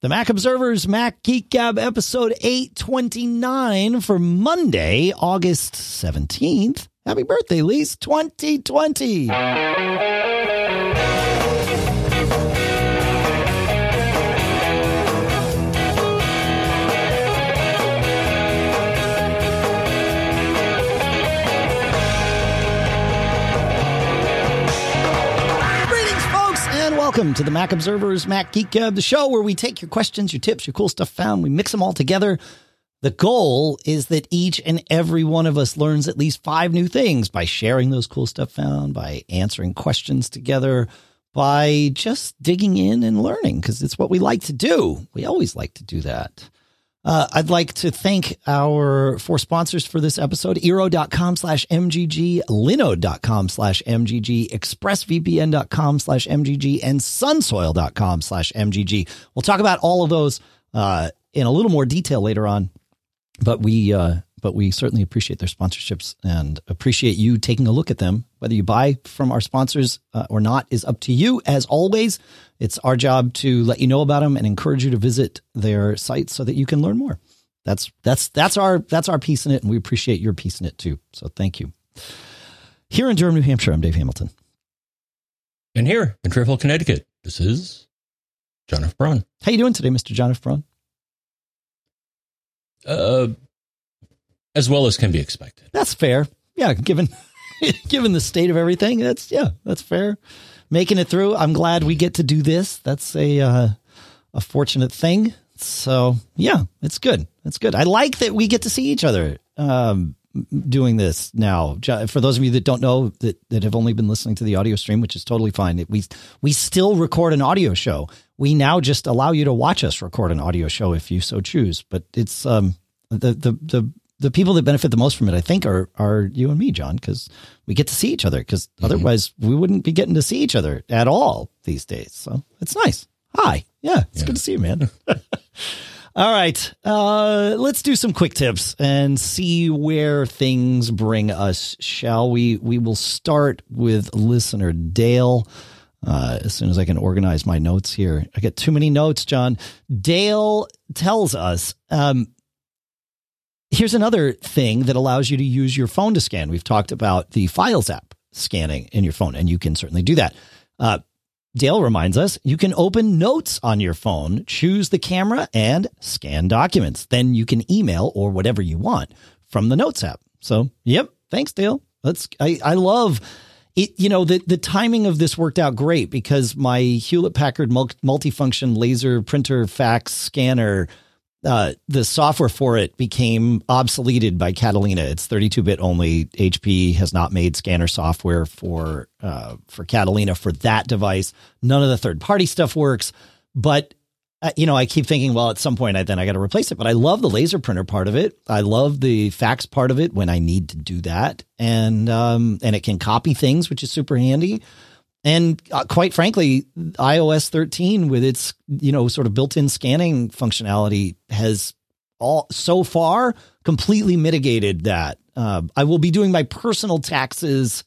The Mac Observers Mac Geek Gab episode 829 for Monday, August 17th. Happy birthday, Lise, 2020. Welcome to the Mac Observers Mac Geek Gab, the show where we take your questions, your tips, your cool stuff found, we mix them all together. The goal is that each and every one of us learns at least five new things by sharing those cool stuff found, by answering questions together, by just digging in and learning, because it's what we like to do. We always like to do that. Uh, I'd like to thank our four sponsors for this episode, Eero.com slash MGG, Linode.com slash MGG, ExpressVPN.com slash MGG, and Sunsoil.com slash MGG. We'll talk about all of those uh, in a little more detail later on, but we uh, but we certainly appreciate their sponsorships and appreciate you taking a look at them. Whether you buy from our sponsors uh, or not is up to you. As always, it's our job to let you know about them and encourage you to visit their sites so that you can learn more. That's that's that's our that's our piece in it, and we appreciate your piece in it too. So thank you. Here in Durham, New Hampshire, I'm Dave Hamilton. And here in Fairfield, Connecticut, this is John F. Braun. How you doing today, Mr. John F. Braun? Uh, as well as can be expected. That's fair. Yeah, given given the state of everything, that's yeah, that's fair. Making it through. I'm glad we get to do this. That's a uh, a fortunate thing. So yeah, it's good. It's good. I like that we get to see each other um, doing this now. For those of you that don't know that that have only been listening to the audio stream, which is totally fine. We we still record an audio show. We now just allow you to watch us record an audio show if you so choose. But it's um the the the the people that benefit the most from it, I think, are are you and me, John, because we get to see each other. Because otherwise, we wouldn't be getting to see each other at all these days. So it's nice. Hi, yeah, it's good to see you, man. all right, uh, let's do some quick tips and see where things bring us. Shall we? We will start with listener Dale. Uh, as soon as I can organize my notes here, I get too many notes, John. Dale tells us. Um, Here's another thing that allows you to use your phone to scan. We've talked about the Files app scanning in your phone, and you can certainly do that. Uh, Dale reminds us you can open notes on your phone, choose the camera, and scan documents. Then you can email or whatever you want from the Notes app. So, yep. Thanks, Dale. Let's. I, I love it. You know the the timing of this worked out great because my Hewlett Packard multifunction laser printer fax scanner uh, the software for it became obsoleted by Catalina. It's 32 bit only. HP has not made scanner software for uh, for Catalina for that device. None of the third party stuff works. But uh, you know, I keep thinking, well, at some point, I then I got to replace it. But I love the laser printer part of it. I love the fax part of it when I need to do that, and um, and it can copy things, which is super handy. And uh, quite frankly, iOS 13 with its, you know, sort of built-in scanning functionality has all so far completely mitigated that. Uh, I will be doing my personal taxes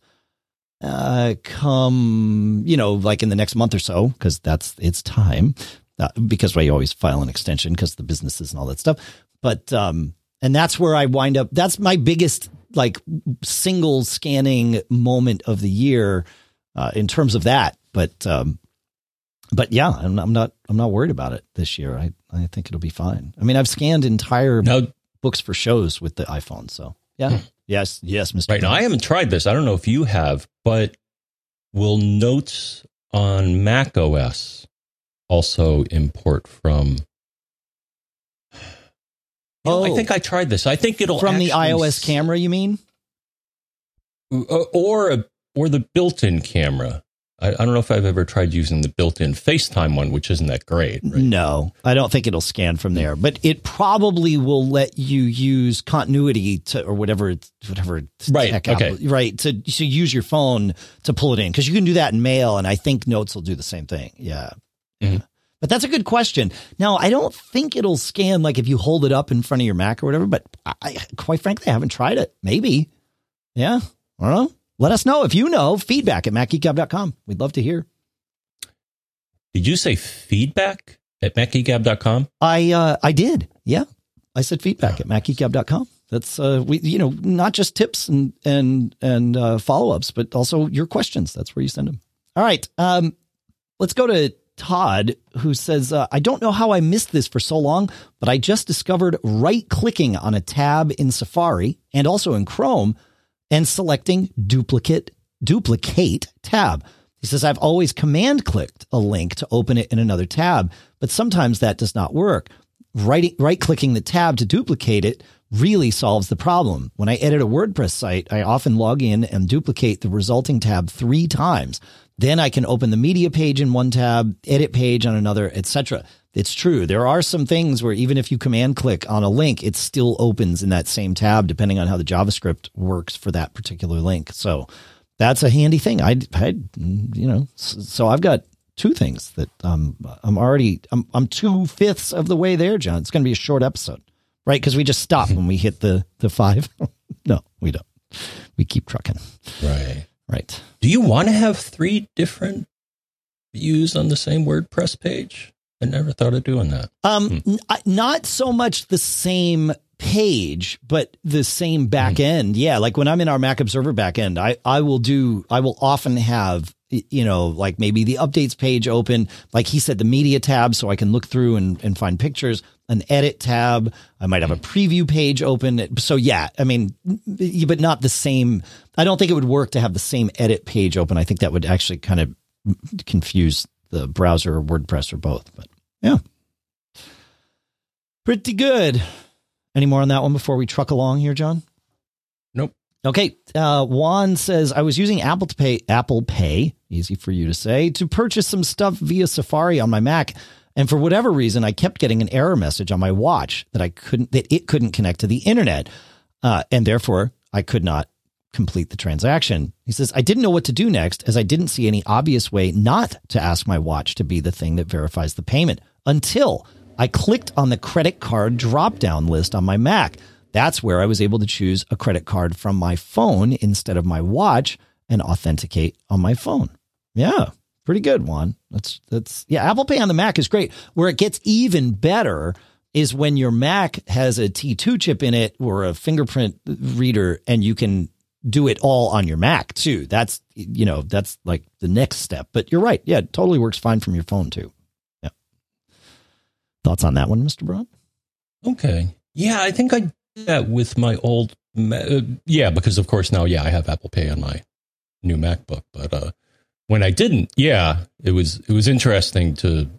uh, come, you know, like in the next month or so, because that's it's time. Uh, because I always file an extension because the businesses and all that stuff. But um, and that's where I wind up. That's my biggest like single scanning moment of the year uh, in terms of that. But um, but yeah, I'm, I'm not I'm not worried about it this year. I I think it'll be fine. I mean, I've scanned entire Now, books for shows with the iPhone, so yeah, yes, yes, Mister. right now, I haven't tried this. I don't know if you have, but will notes on Mac OS also import from? You know, I Oh. think I tried this. I think it'll from the iOS s- camera, you mean? Or a, or the built-in camera. I, I don't know if I've ever tried using the built-in FaceTime one, which isn't that great. Right? No, I don't think it'll scan from there, but it probably will let you use continuity to or whatever, it's- whatever. Right, okay. Apple- right. To to use your phone to pull it in because you can do that in Mail, and I think Notes will do the same thing. Yeah. Mhm. But that's a good question. Now, I don't think it'll scan like if you hold it up in front of your Mac or whatever. But I, I quite frankly, I haven't tried it. Maybe. Yeah. I don't know. Let us know if you know. Feedback at macgeekgab.com. We'd love to hear. Did you say feedback at macgeekgab.com? I uh, I did. Yeah. I said feedback at macgeekgab.com. That's uh we you know, not just tips and and and uh follow-ups, but also your questions. That's where you send them. All right. Um let's go to Todd who says uh, I don't know how I missed this for so long, but I just discovered right-clicking on a tab in Safari and also in Chrome and selecting duplicate duplicate tab. He says, I've always command clicked a link to open it in another tab, but sometimes that does not work. Right, right clicking the tab to duplicate it really solves the problem. When I edit a WordPress site, I often log in and duplicate the resulting tab three times. Then I can open the media page in one tab, edit page on another, etc. It's true. There are some things where even if you command click on a link, it still opens in that same tab, depending on how the JavaScript works for that particular link. So that's a handy thing. I, I you know, so I've got two things that um, I'm already, I'm, I'm two fifths of the way there, John. It's going to be a short episode, right? Because we just stop when we hit the, the five. no, we don't. We keep trucking. Right. Right. Do you want to have three different views on the same WordPress page? I never thought of doing that. Um, hmm. n- not so much the same page, but the same back hmm. end. Yeah. Like when I'm in our Mac Observer back end, I, I will do, I will often have, you know, like maybe the updates page open, like he said, the media tab, so I can look through and, and find pictures, an edit tab. I might have a preview page open. So yeah, I mean, but not the same. I don't think it would work to have the same edit page open. I think that would actually kind of confuse the browser or WordPress or both. But yeah, pretty good. Any more on that one before we truck along here, John? Nope. Okay. Uh, Juan says I was using Apple to pay Apple Pay, easy for you to say, to purchase some stuff via Safari on my Mac. And for whatever reason, I kept getting an error message on my watch that I couldn't, that it couldn't connect to the internet. Uh, and therefore I could not complete the transaction. He says, I didn't know what to do next as I didn't see any obvious way not to ask my watch to be the thing that verifies the payment until I clicked on the credit card drop down list on my Mac. That's where I was able to choose a credit card from my phone instead of my watch and authenticate on my phone. Yeah, pretty good one. That's that's yeah, Apple Pay on the Mac is great. Where it gets even better is when your Mac has a T2 chip in it or a fingerprint reader and you can do it all on your Mac too. That's you know, that's like the next step. But you're right. Yeah, it totally works fine from your phone too. Yeah. Thoughts on that one, Mr. Braun? Okay. Yeah, I think I did that with my old uh, yeah, because of course now yeah, I have Apple Pay on my new MacBook, but uh when I didn't, yeah, it was it was interesting to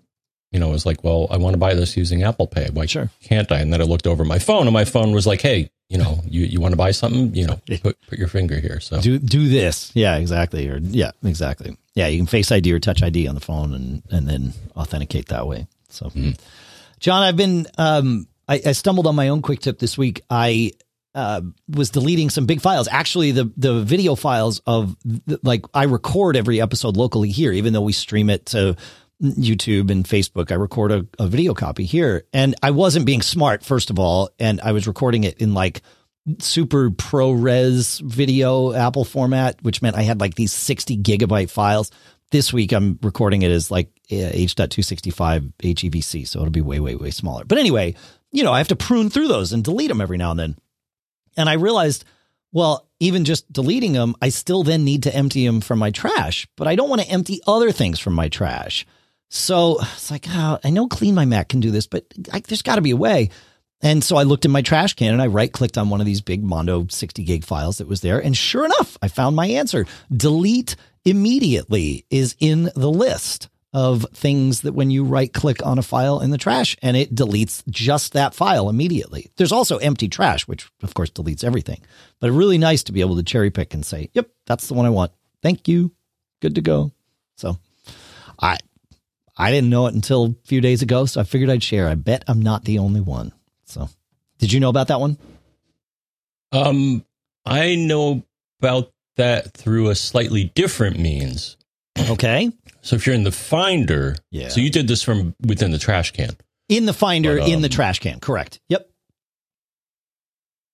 you know, it was like, well, I want to buy this using Apple Pay. Why sure. can't I? And then I looked over my phone and my phone was like, hey, you know, you, you want to buy something, you know, put, put your finger here. So do, do this. Yeah, exactly. Or yeah, exactly. Yeah. You can face ID or touch ID on the phone and, and then authenticate that way. So, mm. John, I've been, um, I, I stumbled on my own quick tip this week. I, uh, was deleting some big files. Actually, the the video files of like I record every episode locally here, even though we stream it to YouTube and Facebook. I record a, a video copy here, and I wasn't being smart first of all, and I was recording it in like super ProRes video Apple format, which meant I had like these sixty gigabyte files. This week I'm recording it as like H.265 HEVC, so it'll be way way way smaller. But anyway, you know I have to prune through those and delete them every now and then. And I realized, well, even just deleting them, I still then need to empty them from my trash, but I don't want to empty other things from my trash. So it's like, oh, I know Clean My Mac can do this, but I, there's got to be a way. And so I looked in my trash can and I right clicked on one of these big Mondo 60 gig files that was there. And sure enough, I found my answer. Delete immediately is in the list of things that when you right click on a file in the trash and it deletes just that file immediately. There's also empty trash, which of course deletes everything, but really nice to be able to cherry pick and say, yep, that's the one I want. Thank you. Good to go. So I, I didn't know it until a few days ago. So I figured I'd share. I bet I'm not the only one. So did you know about that one? Um, I know about that through a slightly different means. Okay. So if you're in the Finder, yeah. So you did this from within the trash can. In the Finder, but, um, in the trash can, correct? Yep.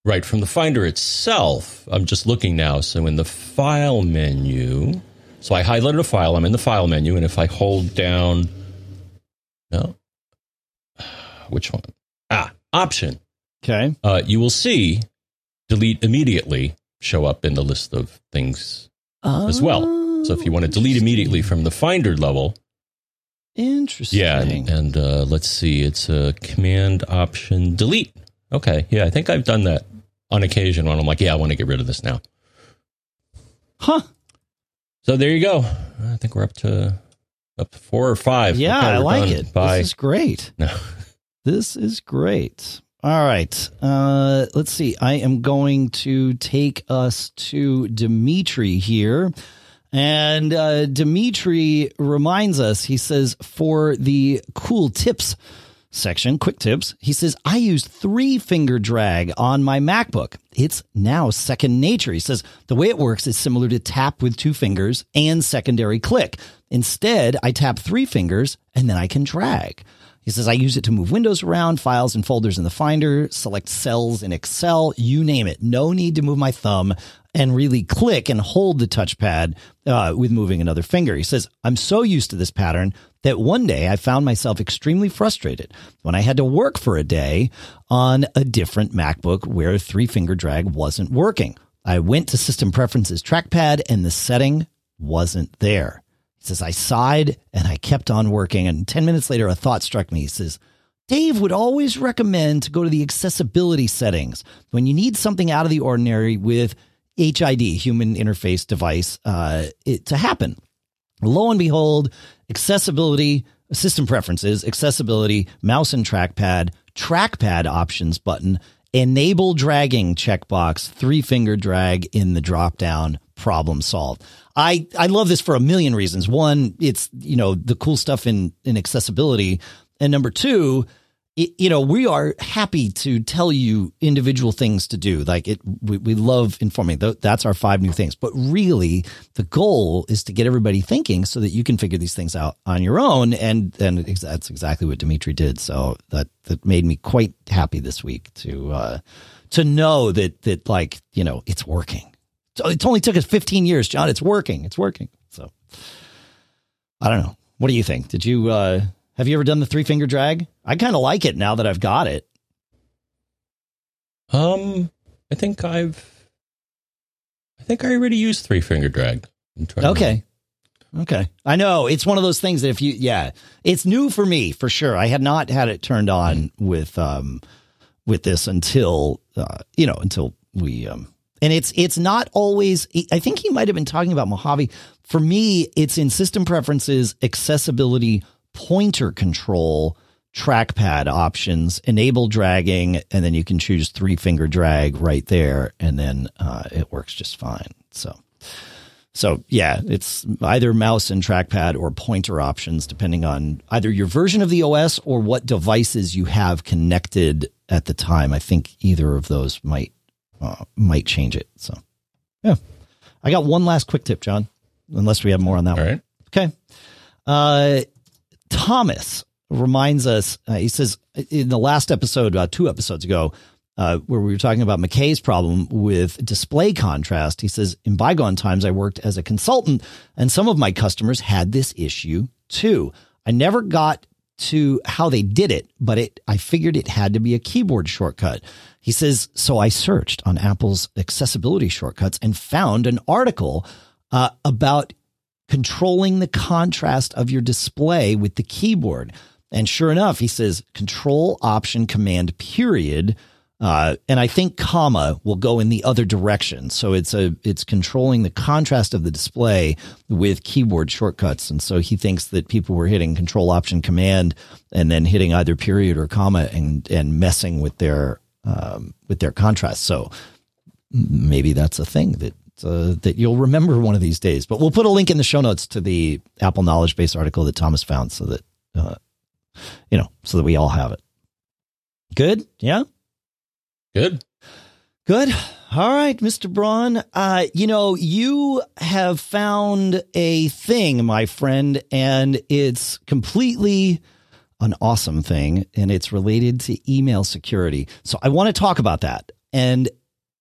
Right from the Finder itself. I'm just looking now. So in the File menu, so I highlighted a file. I'm in the File menu, and if I hold down, no, which one? Ah, option. Okay. Uh, you will see delete immediately show up in the list of things as well. So if you want to delete immediately from the Finder level, Interesting. yeah, and, and uh, let's see, it's a command option delete. Okay, yeah, I think I've done that on occasion when I'm like, yeah, I want to get rid of this now. Huh. So there you go. I think we're up to up to four or five. Yeah, Okay, I like it. Bye. This is great. No. This is great. All right. Uh, let's see. I am going to take us to Dimitri here. And uh, Dimitri reminds us, he says, for the cool tips section, quick tips, he says, I use three finger drag on my MacBook. It's now second nature. He says, the way it works is similar to tap with two fingers and secondary click. Instead, I tap three fingers and then I can drag. He says, I use it to move windows around, files and folders in the Finder, select cells in Excel, you name it. No need to move my thumb and really click and hold the touchpad uh, with moving another finger. He says, I'm so used to this pattern that one day I found myself extremely frustrated when I had to work for a day on a different MacBook where three finger drag wasn't working. I went to System Preferences trackpad and the setting wasn't there. He says, I sighed and I kept on working. And 10 minutes later, a thought struck me. He says, Dave would always recommend to go to the accessibility settings when you need something out of the ordinary with HID, human interface device, uh, it, to happen. Lo and behold, accessibility, system preferences, accessibility, mouse and trackpad, trackpad options button, enable dragging checkbox, three finger drag in the drop down, problem solved. I, I love this for a million reasons. One, it's, you know, the cool stuff in, in accessibility. And number two, you know, we are happy to tell you individual things to do. Like it, we, we love informing. That's our five new things. But really, the goal is to get everybody thinking so that you can figure these things out on your own. And and that's exactly what Dimitri did. So that that made me quite happy this week to uh, to know that that like you know it's working. It only took us 15 years, John. It's working. It's working. So I don't know. What do you think? Did you? uh have you ever done the three finger drag? I kind of like it now that I've got it. Um, I think I've, I think I already used three finger drag. Okay. Okay. I know it's one of those things that if you, yeah, it's new for me for sure. I had not had it turned on with, um, with this until, uh, you know, until we, um, and it's, it's not always, I think he might have been talking about Mojave. For me, it's in system preferences, accessibility, pointer control trackpad options, enable dragging, and then you can choose three finger drag right there, and then uh, it works just fine. So, so yeah, it's either mouse and trackpad or pointer options, depending on either your version of the OS or what devices you have connected at the time. I think either of those might uh, might change it. So, yeah, I got one last quick tip, John. Unless we have more on that All one. right. Okay. Uh, Thomas reminds us, uh, he says in the last episode, uh, two episodes ago, uh, where we were talking about McKay's problem with display contrast, he says, in bygone times, I worked as a consultant and some of my customers had this issue too. I never got to how they did it, but it, I figured it had to be a keyboard shortcut. He says, so I searched on Apple's accessibility shortcuts and found an article uh, about controlling the contrast of your display with the keyboard. And sure enough, he says control option command period. Uh, and I think comma will go in the other direction. So it's a, it's controlling the contrast of the display with keyboard shortcuts. And so he thinks that people were hitting control option command and then hitting either period or comma and, and messing with their, um, with their contrast. So maybe that's a thing that uh, that you'll remember one of these days. But we'll put a link in the show notes to the Apple Knowledge Base article that Thomas found, so that uh, you know, so that we all have it. Good, yeah, good, good. All right, Mr. Braun. Uh, you know, you have found a thing, my friend, and it's completely an awesome thing, and it's related to email security. So I want to talk about that. And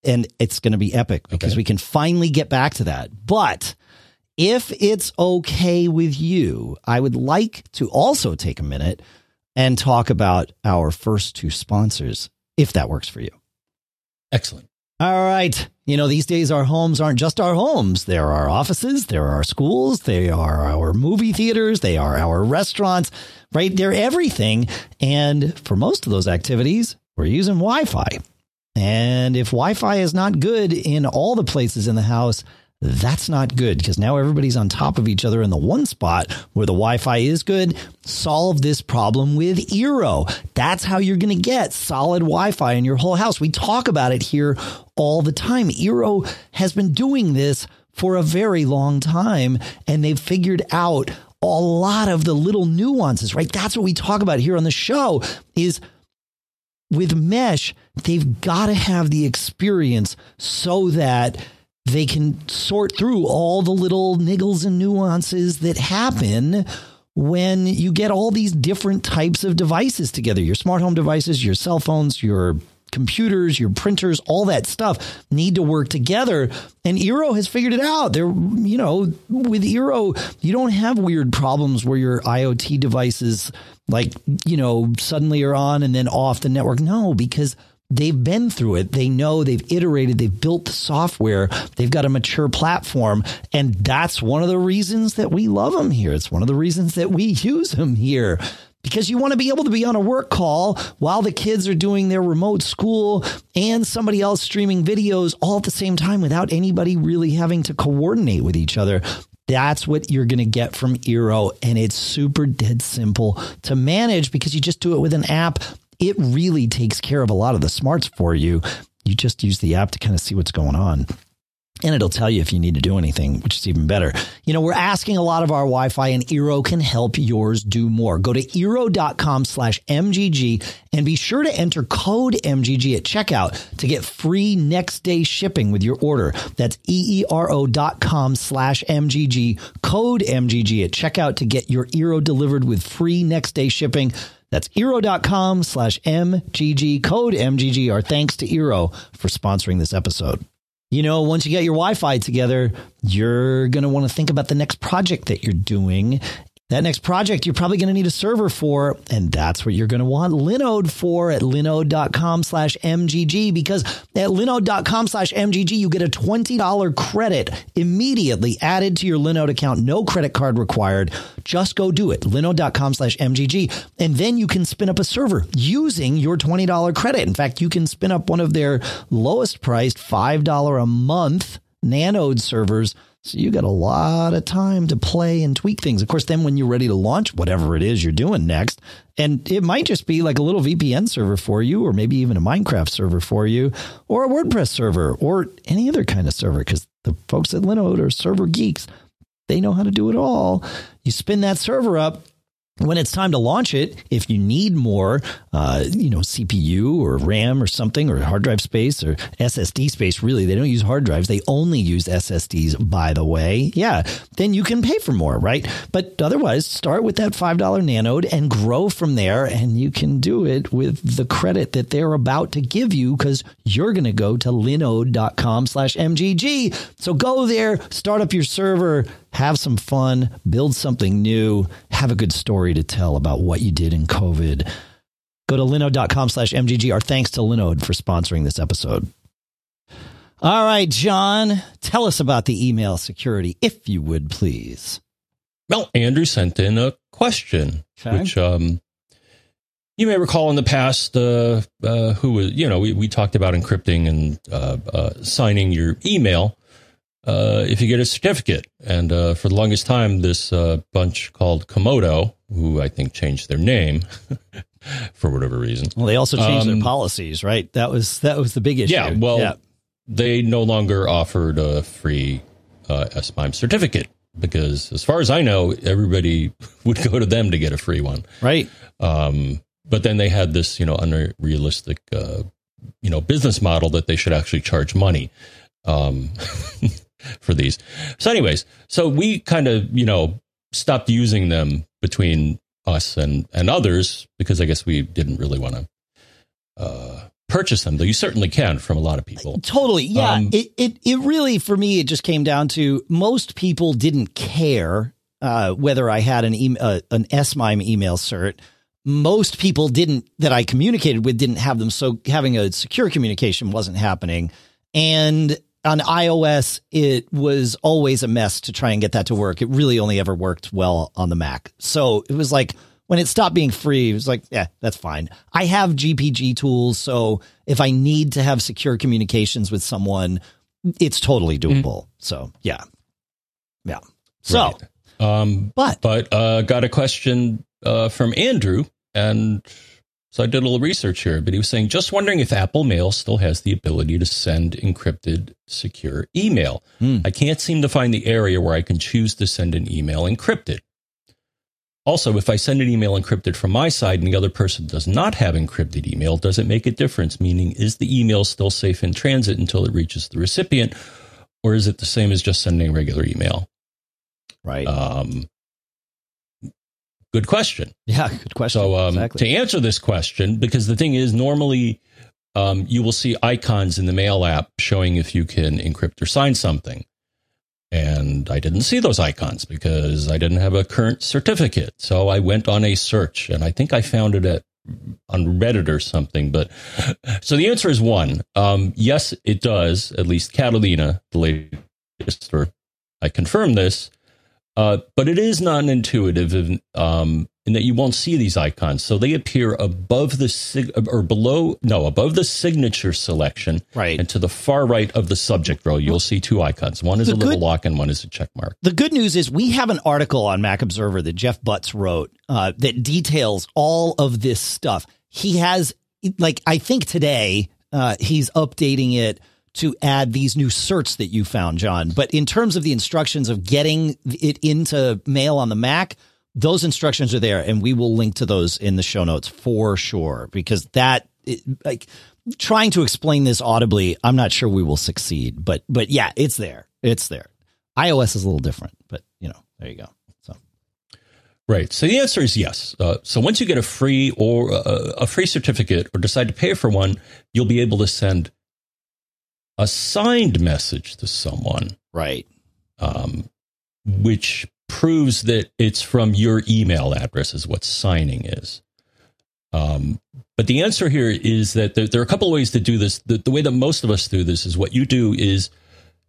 and it's going to be epic because okay. we can finally get back to that. But if it's okay with you, I would like to also take a minute and talk about our first two sponsors, if that works for you. Excellent. All right. You know, these days our homes aren't just our homes. There are offices, there are schools, they are our movie theaters, they are our restaurants, right? They're everything. And for most of those activities, we're using Wi Fi. And if Wi Fi is not good in all the places in the house, that's not good because now everybody's on top of each other in the one spot where the Wi Fi is good. Solve this problem with Eero. That's how you're going to get solid Wi Fi in your whole house. We talk about it here all the time. Eero has been doing this for a very long time and they've figured out a lot of the little nuances, right? That's what we talk about here on the show is with mesh, they've got to have the experience so that they can sort through all the little niggles and nuances that happen when you get all these different types of devices together your smart home devices, your cell phones, your computers, your printers, all that stuff need to work together. And Eero has figured it out. There, you know, with Eero, you don't have weird problems where your IoT devices, like, you know, suddenly are on and then off the network. No, because they've been through it. They know they've iterated, they've built the software, they've got a mature platform. And that's one of the reasons that we love them here. It's one of the reasons that we use them here because you want to be able to be on a work call while the kids are doing their remote school and somebody else streaming videos all at the same time without anybody really having to coordinate with each other. That's what you're going to get from Eero. And it's super dead simple to manage because you just do it with an app. It really takes care of a lot of the smarts for you. You just use the app to kind of see what's going on and it'll tell you if you need to do anything, which is even better. You know, we're asking a lot of our Wi-Fi and Eero can help yours do more. Go to Eero.com slash MGG and be sure to enter code MGG at checkout to get free next day shipping with your order. That's EERO.com slash MGG, code MGG at checkout to get your Eero delivered with free next day shipping. That's Eero.com slash MGG, code MGG. Our thanks to Eero for sponsoring this episode you know, once you get your Wi Fi together, you're going to want to think about the next project that you're doing that next project you're probably going to need a server for, and that's what you're going to want Linode for at linode.com slash MGG because at linode.com slash MGG you get a $20 credit immediately added to your Linode account. No credit card required. Just go do it. Linode.com slash MGG. And then you can spin up a server using your $20 credit. In fact, you can spin up one of their lowest priced $5 a month Nanode servers so you got a lot of time to play and tweak things. Of course, then when you're ready to launch whatever it is you're doing next, and it might just be like a little VPN server for you, or maybe even a Minecraft server for you, or a WordPress server, or any other kind of server, because the folks at Linode are server geeks. They know how to do it all. You spin that server up when it's time to launch it, if you need more, uh, you know, CPU or RAM or something or hard drive space or SSD space, really, they don't use hard drives. They only use SSDs, by the way. Yeah. Then you can pay for more, right? But otherwise, start with that $5 nanode and grow from there. And you can do it with the credit that they're about to give you because you're going to go to linode.com slash MGG. So go there, start up your server, have some fun, build something new, have a good story to tell about what you did in COVID. Go to linode.com slash MGG. Our thanks to Linode for sponsoring this episode. All right, John, tell us about the email security, if you would, please. Well, Andrew sent in a question, okay. which um, you may recall in the past, uh, uh, who was, you know, we, we talked about encrypting and uh, uh signing your email uh, if you get a certificate. And uh, for the longest time, this uh, bunch called Comodo, who I think changed their name for whatever reason. Well, they also changed um, their policies, right? That was that was the big issue. Yeah. Well, yeah. they no longer offered a free uh, SMIME certificate because, as far as I know, everybody would go to them to get a free one. Right. Um, but then they had this, you know, unrealistic, uh, you know, business model that they should actually charge money. Um, for these. So, anyways, so we kind of, you know, stopped using them between us and, and others because I guess we didn't really want to uh, purchase them, though you certainly can from a lot of people. Totally. Yeah. Um, it, it, it really, for me, it just came down to most people didn't care uh, whether I had an, e- uh, an SMIME email cert most people didn't that I communicated with didn't have them. So having a secure communication wasn't happening. And on iOS, it was always a mess to try and get that to work. It really only ever worked well on the Mac. So it was like when it stopped being free, it was like, yeah, that's fine. I have GPG tools. So if I need to have secure communications with someone, it's totally doable. Mm. So yeah. Yeah. So, right. um, but, but, uh, got a question, uh, from Andrew and so I did a little research here, but he was saying, just wondering if Apple Mail still has the ability to send encrypted secure email. Mm. I can't seem to find the area where I can choose to send an email encrypted. Also, if I send an email encrypted from my side and the other person does not have encrypted email, does it make a difference? Meaning, is the email still safe in transit until it reaches the recipient, or is it the same as just sending regular email? Right. Um, Good question. Yeah, good question. So, um, exactly. to answer this question, because the thing is, normally um, you will see icons in the mail app showing if you can encrypt or sign something. And I didn't see those icons because I didn't have a current certificate. So I went on a search and I think I found it at on Reddit or something. But so the answer is one. Um, yes, it does. At least Catalina, the latest, or I confirm this, uh, but it is non-intuitive in, um, in, that you won't see these icons. So they appear above the sig- or below, no, above the signature selection, right, and to the far right of the subject row, you'll see two icons. One is the a little good, lock, and one is a check mark. The good news is we have an article on Mac Observer that Jeff Butts wrote uh, that details all of this stuff. He has, like, I think today uh, he's updating it to add these new certs that you found, John. But in terms of the instructions of getting it into mail on the Mac, those instructions are there, and we will link to those in the show notes for sure. Because that, it, like, trying to explain this audibly, I'm not sure we will succeed. But but yeah, it's there. It's there. iOS is a little different, but you know, there you go. So. Right. So the answer is yes. Uh, so once you get a free or uh, a free certificate or decide to pay for one, you'll be able to send a signed message to someone. Right. Um, which proves that it's from your email address, is what signing is. Um, but the answer here is that there, there, are a couple of ways to do this. The, the way that most of us do this is what you do is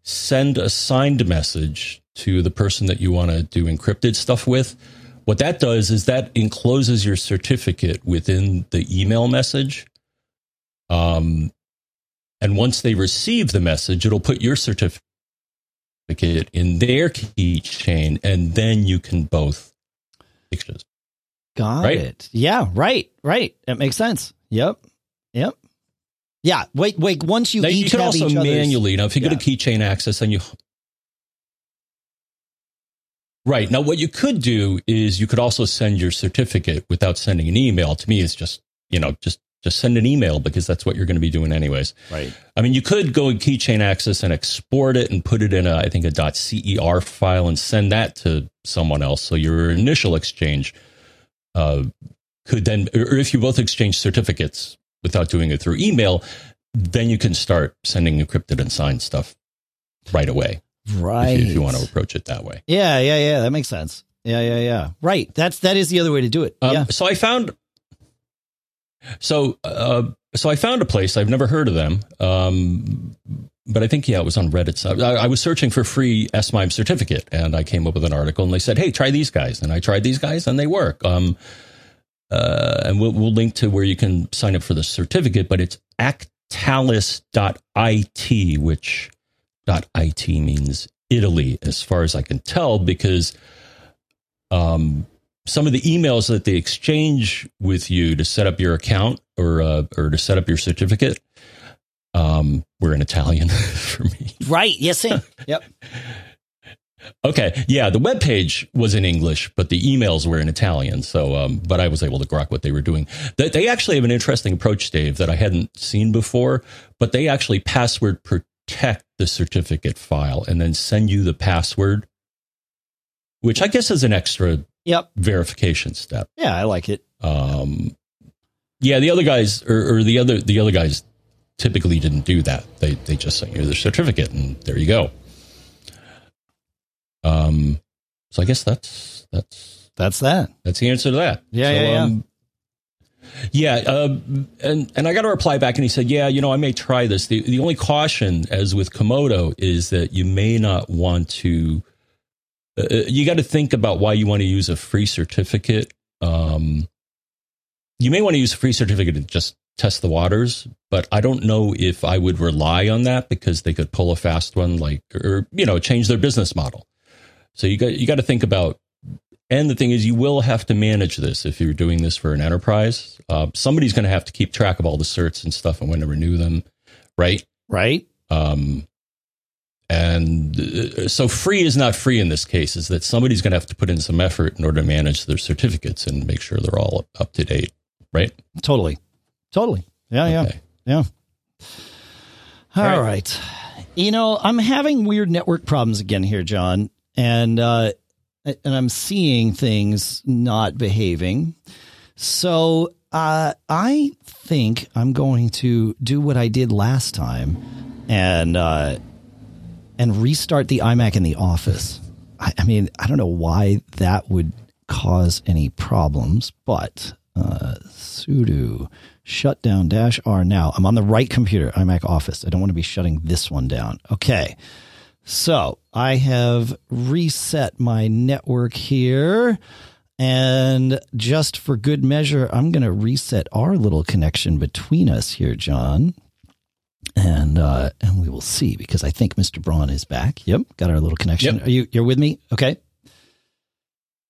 send a signed message to the person that you want to do encrypted stuff with. What that does is that encloses your certificate within the email message. Um, and once they receive the message, it'll put your certificate in their keychain, and then you can both exchange. Got right? it. Yeah, right, right. That makes sense. Yep, yep. Yeah. Wait, wait. Once you now, each you can also manually. Now, if you yeah. go to keychain access and you Right. Now, what you could do is you could also send your certificate without sending an email. To me, it's just, you know, just just send an email because that's what you're going to be doing anyways. Right. I mean, you could go in keychain access and export it and put it in a, I think a .cer file and send that to someone else. So your initial exchange uh, could then, or if you both exchange certificates without doing it through email, then you can start sending encrypted and signed stuff right away. Right. If you, if you want to approach it that way. Yeah, yeah, yeah. That makes sense. Yeah, yeah, yeah. Right. That's that is the other way to do it. Um, yeah. So I found so, uh, so I found a place. I've never heard of them. Um, but I think, yeah, it was on Reddit. So I, I, was searching for free SMIME certificate and I came up with an article and they said, Hey, try these guys. And I tried these guys and they work. Um, uh, and we'll, we'll link to where you can sign up for the certificate, but it's actalis.it, which .it means Italy, as far as I can tell, because, um, some of the emails that they exchange with you to set up your account or uh, or to set up your certificate um, were in Italian for me. Right. Yes, yep. Okay. Yeah, the web page was in English, but the emails were in Italian. So, um, but I was able to grok what they were doing. They, they actually have an interesting approach, Dave, that I hadn't seen before. But they actually password protect the certificate file and then send you the password, which I guess is an extra Yep. Verification step. Yeah, I like it. Um, yeah, the other guys or, or, the other the other guys typically didn't do that. They they just sent you the certificate and there you go. Um, so I guess that's that's that's that. That's the answer to that. Yeah, so, yeah, yeah. Um, Yeah, uh, and and I got a reply back, and he said, "Yeah, you know, I may try this. The the only caution, as with Comodo, is that you may not want to. Uh, you got to think about why you want to use a free certificate. Um, you may want to use a free certificate to just test the waters, but I don't know if I would rely on that because they could pull a fast one, like or you know, change their business model. So you got you got to think about and the thing is, you will have to manage this if you're doing this for an enterprise. Uh, somebody's going to have to keep track of all the certs and stuff and when to renew them, right? Right. Um, and uh, so free is not free in this case, is that somebody's going to have to put in some effort in order to manage their certificates and make sure they're all up to date, right? Totally. Totally. Yeah, okay. yeah. Yeah. all, all right. right. You know, I'm having weird network problems again here, John. And uh, and I'm seeing things not behaving. So uh, I think I'm going to do what I did last time and uh, and restart the iMac in the office. I, I, mean, I don't know why that would cause any problems, but uh, sudo shutdown dash r now. I'm on the right computer, iMac Office. I don't want to be shutting this one down. Okay. So I have reset my network here. And just for good measure, I'm going to reset our little connection between us here, John. And uh, and we will see because I think Mr. Braun is back. Yep, got our little connection. Yep. Are you you're with me? Okay.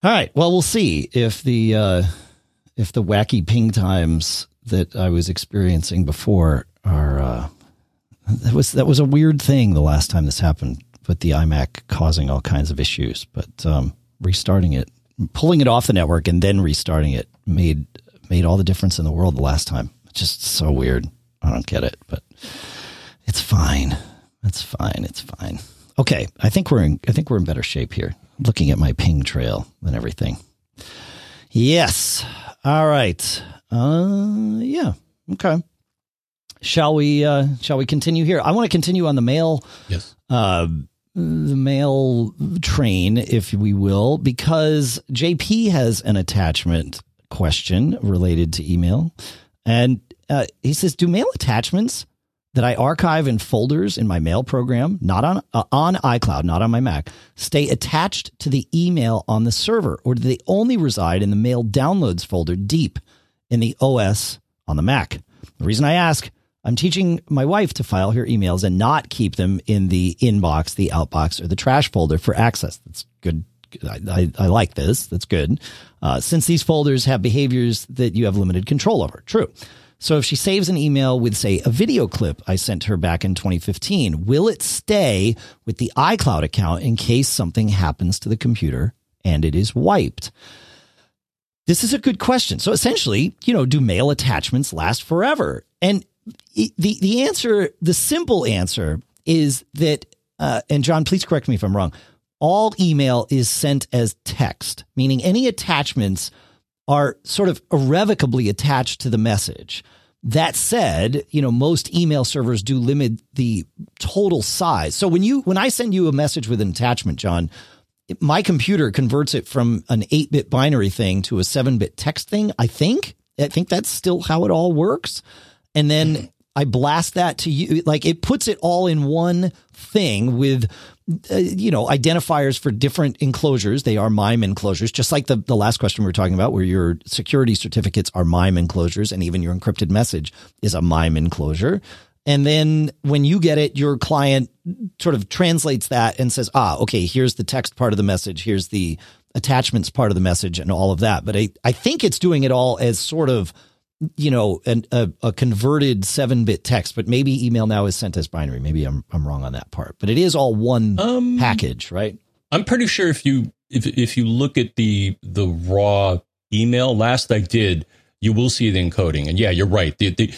All right. Well, we'll see if the uh, if the wacky ping times that I was experiencing before are uh, that was that was a weird thing the last time this happened with the iMac causing all kinds of issues. But um, restarting it, pulling it off the network, and then restarting it made made all the difference in the world the last time. just so weird. I don't get it, but it's fine. It's fine. It's fine. Okay, I think we're in. I think we're in better shape here. Looking at my ping trail and everything. Yes. All right. Uh, yeah. Okay. Shall we? Uh, shall we continue here? I want to continue on the mail. Yes. Uh, the mail train, if we will, because JP has an attachment question related to email. And uh, he says, Do mail attachments that I archive in folders in my mail program, not on, uh, on iCloud, not on my Mac, stay attached to the email on the server, or do they only reside in the mail downloads folder deep in the OS on the Mac? The reason I ask I'm teaching my wife to file her emails and not keep them in the inbox, the outbox, or the trash folder for access. That's good. I, I, I like this. That's good. Uh, since these folders have behaviors that you have limited control over. True. So if she saves an email with, say, a video clip I sent her back in 2015, will it stay with the iCloud account in case something happens to the computer and it is wiped? This is a good question. So essentially, you know, do mail attachments last forever? And the the answer, the simple answer is that, uh, and John, please correct me if I'm wrong. All email is sent as text, meaning any attachments are sort of irrevocably attached to the message. That said, you know, most email servers do limit the total size. So when you when I send you a message with an attachment, John, my computer converts it from an 8-bit binary thing to a 7-bit text thing, I think. I think that's still how it all works and then I blast that to you. Like it puts it all in one thing with, uh, you know, identifiers for different enclosures. They are MIME enclosures, just like the, the last question we were talking about, where your security certificates are MIME enclosures and even your encrypted message is a MIME enclosure. And then when you get it, your client sort of translates that and says, ah, okay, here's the text part of the message. Here's the attachments part of the message and all of that. But I, I think it's doing it all as sort of you know, an, a, a converted seven bit text, but maybe email now is sent as binary. Maybe I'm I'm wrong on that part, but it is all one um, package, right? I'm pretty sure if you if if you look at the the raw email, last I did, you will see the encoding, and yeah, you're right. The, the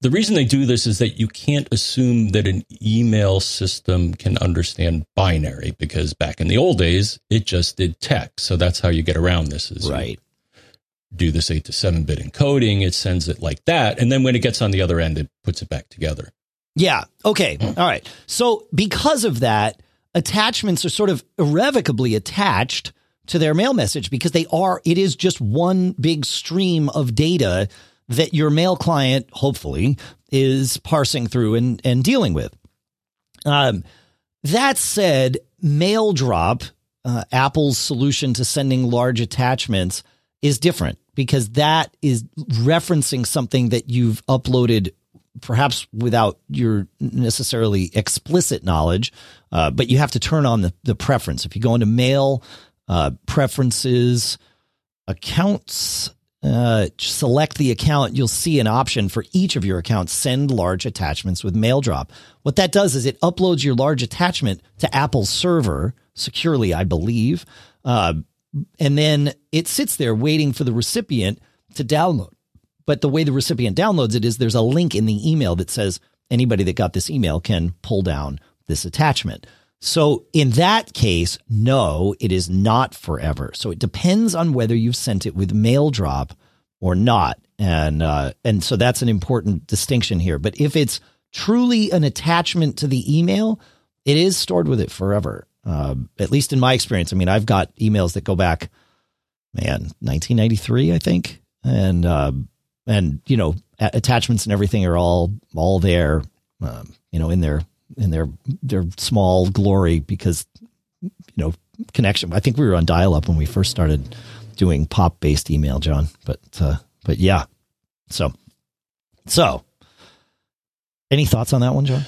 the reason they do this is that you can't assume that an email system can understand binary because back in the old days it just did text. So that's how you get around this. Is right do this eight to seven bit encoding. It sends it like that. And then when it gets on the other end, it puts it back together. Yeah. Okay. All right. So because of that, attachments are sort of irrevocably attached to their mail message because they are, it is just one big stream of data that your mail client, hopefully, is parsing through and, and dealing with. Um, that said, MailDrop, uh, Apple's solution to sending large attachments, is different because that is referencing something that you've uploaded perhaps without your necessarily explicit knowledge, uh, but you have to turn on the, the preference. If you go into mail uh, preferences, accounts, uh, select the account, you'll see an option for each of your accounts, send large attachments with MailDrop. What that does is it uploads your large attachment to Apple's server securely, I believe. And then it sits there waiting for the recipient to download. But the way the recipient downloads it is there's a link in the email that says anybody that got this email can pull down this attachment. So in that case, no, it is not forever. So it depends on whether you've sent it with mail drop or not. And uh, and so that's an important distinction here. But if it's truly an attachment to the email, it is stored with it forever. Uh, at least in my experience. I mean, I've got emails that go back, man, 1993, I think, and uh, and you know, attachments and everything are all all there, um, you know, in their in their their small glory because you know connection. I think we were on dial up when we first started doing pop based email, John. But uh, but yeah, so so any thoughts on that one, John?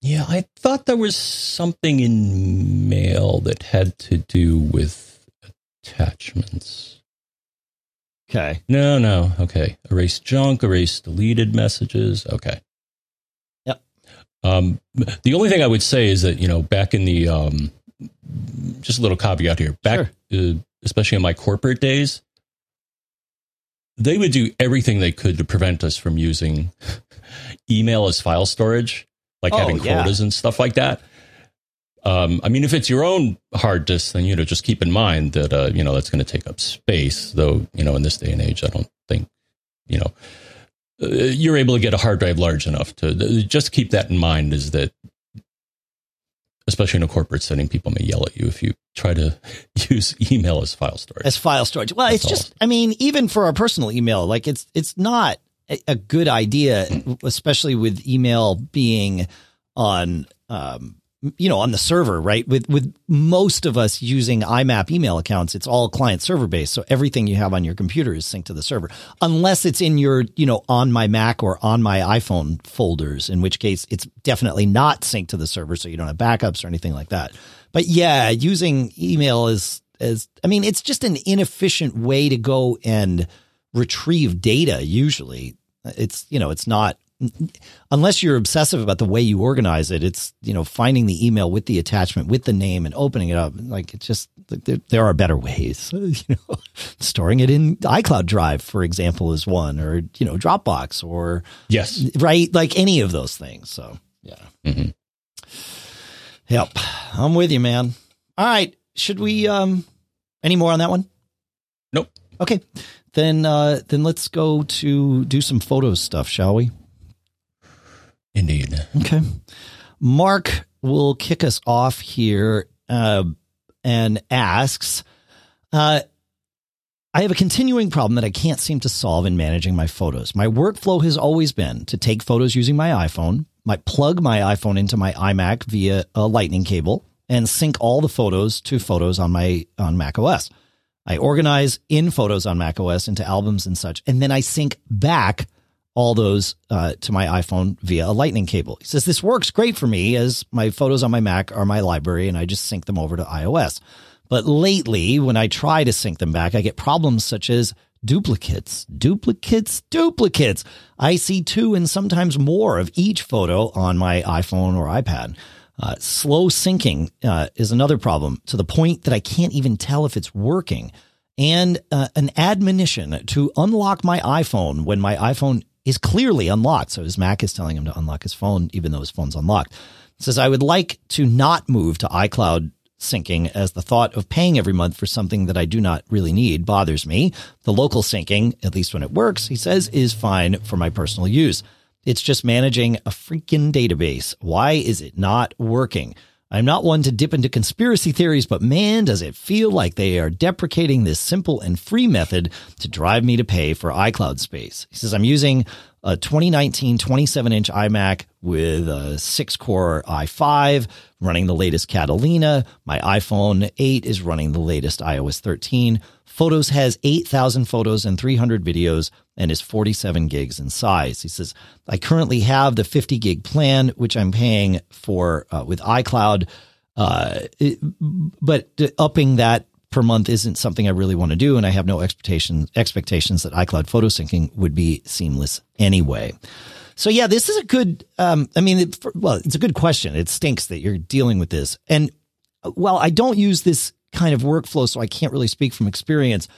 Yeah, I thought there was something in mail that had to do with attachments. Okay. No, no. Okay. Erase junk, erase deleted messages. Okay. Yep. Um, the only thing I would say is that, you know, back in the, um, just a little caveat here, back, sure. uh, especially in my corporate days, they would do everything they could to prevent us from using email as file storage like oh, having quotas yeah. and stuff like that. Um, I mean, if it's your own hard disk, then you know just keep in mind that uh, you know that's going to take up space. Though you know in this day and age, I don't think you know uh, you're able to get a hard drive large enough to uh, just keep that in mind. Is that especially in a corporate setting, people may yell at you if you try to use email as file storage. As file storage. Well, That's it's all. just, I mean, even for our personal email, like it's it's not a good idea, especially with email being on, um, you know, on the server, right? With with most of us using IMAP email accounts, it's all client server based. So everything you have on your computer is synced to the server, unless it's in your, you know, on my Mac or on my iPhone folders, in which case it's definitely not synced to the server, so you don't have backups or anything like that. But yeah, using email is is I mean, it's just an inefficient way to go and retrieve data usually it's, you know, it's not, unless you're obsessive about the way you organize it, it's, you know, finding the email with the attachment, with the name and opening it up. Like it's just, there, there are better ways, you know, storing it in iCloud Drive, for example, is one, or, you know, Dropbox or, yes, right. Like any of those things. So, yeah. Mm-hmm. Yep. I'm with you, man. All right. Should we, um, any more on that one? Nope. Okay then uh, then let's go to do some photo stuff, shall we? Indeed. Okay. Mark will kick us off here uh, and asks, uh, I have a continuing problem that I can't seem to solve in managing my photos. My workflow has always been to take photos using my iPhone, my plug my iPhone into my iMac via a lightning cable, and sync all the photos to photos on my on Mac OS. I organize in photos on macOS into albums and such, and then I sync back all those uh, to my iPhone via a lightning cable. He says this works great for me as my photos on my Mac are my library and I just sync them over to iOS. But lately, when I try to sync them back, I get problems such as duplicates, duplicates, duplicates. I see two and sometimes more of each photo on my iPhone or iPad. Uh, slow syncing uh, is another problem to the point that I can't even tell if it's working. And uh, an admonition to unlock my iPhone when my iPhone is clearly unlocked. So his Mac is telling him to unlock his phone, even though his phone's unlocked. It says, I would like to not move to iCloud syncing as the thought of paying every month for something that I do not really need bothers me. The local syncing, at least when it works, he says, is fine for my personal use. It's just managing a freaking database. Why is it not working? I'm not one to dip into conspiracy theories, but man, does it feel like they are deprecating this simple and free method to drive me to pay for iCloud space. He says, I'm using a 2019 27 inch iMac with a six core i5 running the latest Catalina. My iPhone 8 is running the latest iOS 13. Photos has 8,000 photos and 300 videos and is 47 gigs in size. He says, I currently have the 50 gig plan, which I'm paying for uh, with iCloud. Uh, it, but upping that per month isn't something I really want to do. And I have no expectations, expectations that iCloud photo syncing would be seamless anyway. So yeah, this is a good, um, I mean, it, well, it's a good question. It stinks that you're dealing with this. And uh, while I don't use this kind of workflow, so I can't really speak from experience,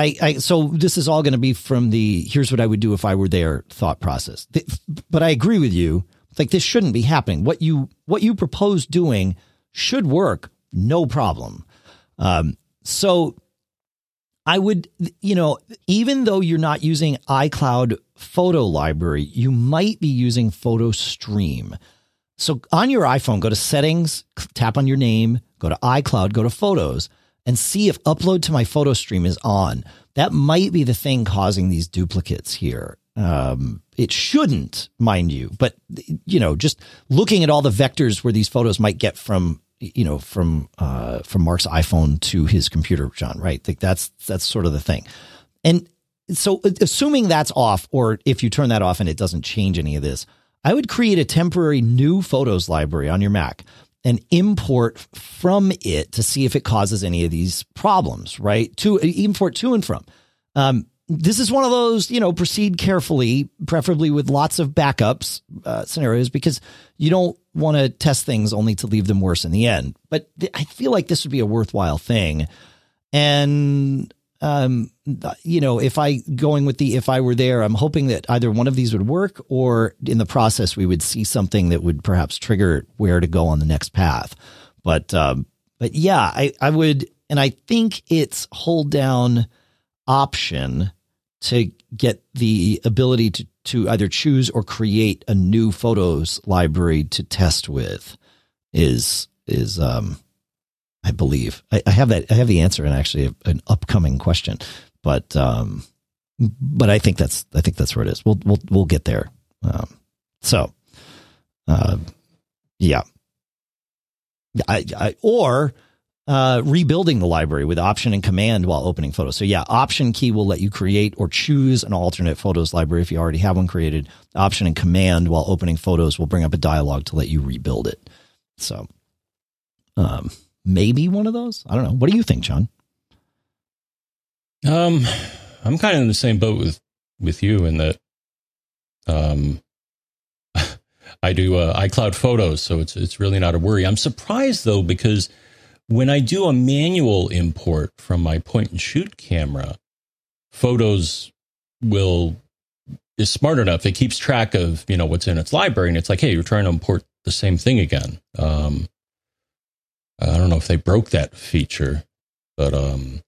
I, I so this is all going to be from the, here's what I would do if I were there thought process. But I agree with you. Like this shouldn't be happening. What you, what you propose doing should work. No problem. Um, so I would, you know, even though you're not using iCloud photo library, you might be using Photo Stream. So on your iPhone, go to settings, tap on your name, go to iCloud, go to photos, and see if upload to my photo stream is on. That might be the thing causing these duplicates here. Um, it shouldn't, mind you, but you know, just looking at all the vectors where these photos might get from you know, from uh, from Mark's iPhone to his computer, John. Right? Like that's that's sort of the thing. And so, assuming that's off, or if you turn that off and it doesn't change any of this, I would create a temporary new photos library on your Mac and import from it to see if it causes any of these problems. Right? To import to and from. Um, this is one of those, you know, proceed carefully, preferably with lots of backups uh, scenarios, because you don't want to test things only to leave them worse in the end. But th- I feel like this would be a worthwhile thing. And, um, you know, if I going with the if I were there, I'm hoping that either one of these would work or in the process we would see something that would perhaps trigger where to go on the next path. But, um, but yeah, I, I would, and I think it's hold down option to get the ability to, to either choose or create a new photos library to test with is, is, um, I believe I, I have that. I have the answer and actually an upcoming question, but, um, but I think that's, I think that's where it is. We'll, we'll, we'll get there. Um, so, uh, yeah, I, I, or, uh, rebuilding the library with option and command while opening photos. So yeah, option key will let you create or choose an alternate photos library if you already have one created. Option and command while opening photos will bring up a dialog to let you rebuild it. So, um, maybe one of those. I don't know. What do you think, John? Um, I'm kind of in the same boat with with you in that, um, I do uh, iCloud photos, so it's it's really not a worry. I'm surprised though because when I do a manual import from my point and shoot camera, photos will is smart enough. It keeps track of you know what's in its library, and it's like, hey, you're trying to import the same thing again. Um, I don't know if they broke that feature, but um,